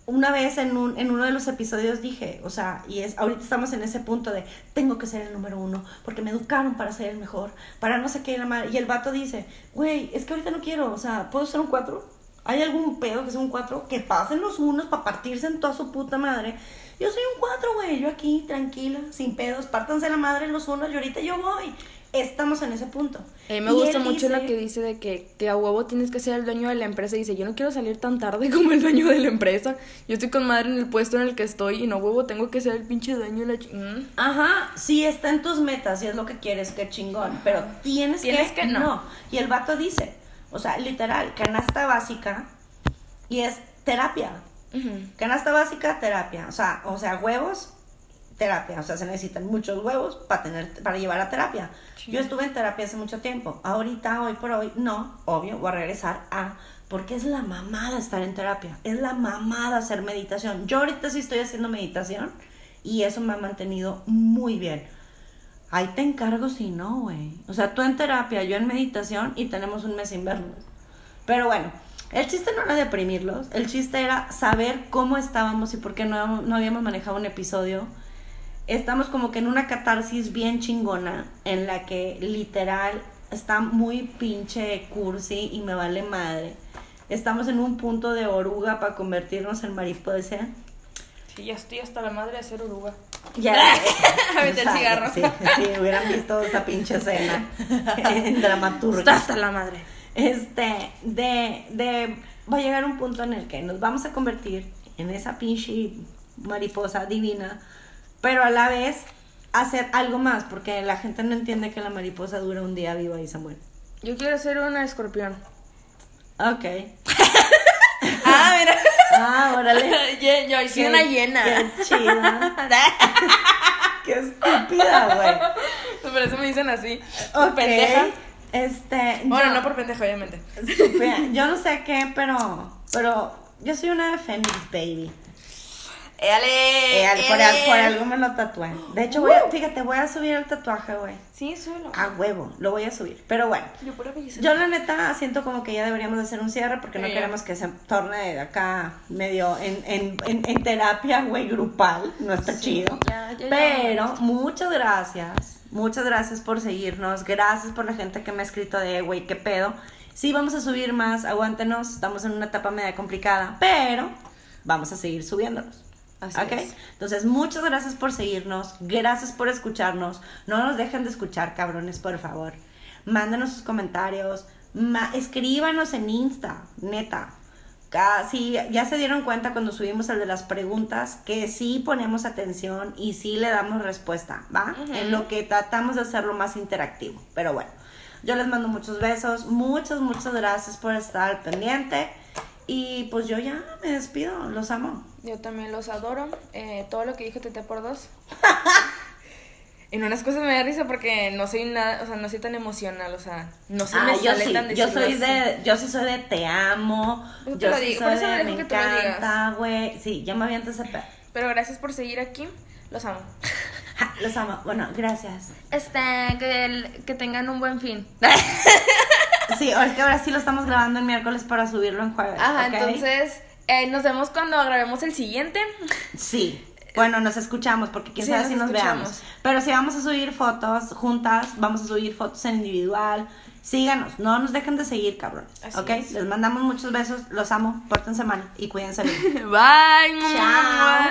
una vez en, un, en uno de los episodios dije, o sea, y es, ahorita estamos en ese punto de, tengo que ser el número uno, porque me educaron para ser el mejor, para no sé qué, la madre. Y el vato dice, güey, es que ahorita no quiero, o sea, ¿puedo ser un cuatro? ¿Hay algún pedo que sea un cuatro? Que pasen los unos para partirse en toda su puta madre. Yo soy un cuatro, güey, yo aquí, tranquila, sin pedos, pártanse la madre los unos y ahorita yo voy. Estamos en ese punto. A mí me Y gusta mucho dice- lo que dice de que, que a huevo tienes que ser el dueño de la empresa. Y dice, yo no quiero salir tan tarde [laughs] como el dueño de la empresa. Yo estoy con madre en el puesto en el que estoy y no huevo tengo que ser el pinche dueño de la... ch- Mm. Ajá, sí está en tus metas y es lo que quieres, qué chingón, pero tienes, Tienes que, que no. Y el vato dice, o sea, literal, canasta básica y es terapia. Canasta básica, terapia. O sea, o sea, huevos, terapia. O sea, se necesitan muchos huevos para tener, para llevar a terapia. Sí. Yo estuve en terapia hace mucho tiempo. Ahorita, hoy por hoy, no, obvio, voy a regresar a. Porque es la mamada estar en terapia. Es la mamada hacer meditación. Yo ahorita sí estoy haciendo meditación y eso me ha mantenido muy bien. Ahí te encargo si no, güey. O sea, tú en terapia, yo en meditación y tenemos un mes sin vernos. Pero bueno, el chiste no era deprimirlos, el chiste era saber cómo estábamos y por qué no, no habíamos manejado un episodio. Estamos como que en una catarsis bien chingona en la que literal está muy pinche cursi y me vale madre. Estamos en un punto de oruga para convertirnos en mariposa. Sí, ya estoy hasta la madre de ser oruga. Ya. [laughs] Vete [laughs] el O sea, cigarro. Sí, sí, hubieran visto esa pinche escena [laughs] en dramaturgia. Está hasta la madre. Este, de, de, va a llegar un punto en el que nos vamos a convertir en esa pinche mariposa divina, pero a la vez hacer algo más, porque la gente no entiende que la mariposa dura un día viva y se muere. Yo quiero ser una escorpión. Ok. [laughs] Ah, mira. Ah, órale. [laughs] yo, yo soy Qué- una hiena. Qué chida. [laughs] Qué estúpida, güey. Por eso me dicen así. Ok. Pendeja. Este. Bueno, yo- no por pendeja, obviamente. Estúpida. Yo no sé qué, pero. Pero yo soy una Phoenix Baby. ¡Éale! Eh, por, al- por algo me lo tatué. De hecho, voy a- fíjate, voy a subir el tatuaje, güey. Sí, suelo. A huevo, lo voy a subir. Pero bueno, Yo yo la neta siento como que ya deberíamos de hacer un cierre porque no queremos que se torne de acá medio en, en, en, en terapia, güey, grupal. No está Sí, chido. ya, ya, ya. Pero muchas gracias. Muchas gracias por seguirnos. Gracias por la gente que me ha escrito de, güey, qué pedo. Sí, vamos a subir más. Aguántenos. Estamos en una etapa media complicada. Pero vamos a seguir subiéndolos. Así ¿Ok? es. Entonces, muchas gracias por seguirnos, gracias por escucharnos. No nos dejen de escuchar, cabrones, por favor. Mándenos sus comentarios, escríbanos en Insta, neta. Casi ya se dieron cuenta cuando subimos el de las preguntas que sí ponemos atención y sí le damos respuesta, ¿va? En lo que tratamos de hacerlo más interactivo. Pero bueno, yo les mando muchos besos, muchas, muchas gracias por estar al pendiente. Y pues yo ya me despido, los amo. Yo también los adoro. Eh, todo lo que dijo Tete por dos. [laughs] en unas cosas me da risa porque no soy nada, o sea, no soy tan emocional, o sea, no se Ah, me yo sale sí, tan yo soy así. de, yo sí soy de te amo, Yo te yo lo sí digo, soy de me que encanta, güey, sí, ya me aviento ese. Pero gracias por seguir aquí. Los amo. Ja, Los amo, bueno, gracias. Este, que, el- que tengan un buen fin. [laughs] Sí, es que ahora sí lo estamos grabando el miércoles para subirlo en jueves, Ajá, entonces eh, nos vemos cuando grabemos el siguiente. Sí, bueno, nos escuchamos porque quién Sí, sabe nos si nos escuchamos. veamos. Pero si vamos a subir fotos juntas, vamos a subir fotos en individual. Síganos, no nos dejen de seguir, cabrón. Así ¿Ok? es. Les mandamos muchos besos, los amo, pórtense mal y cuídense bien. [laughs] Bye. Chao.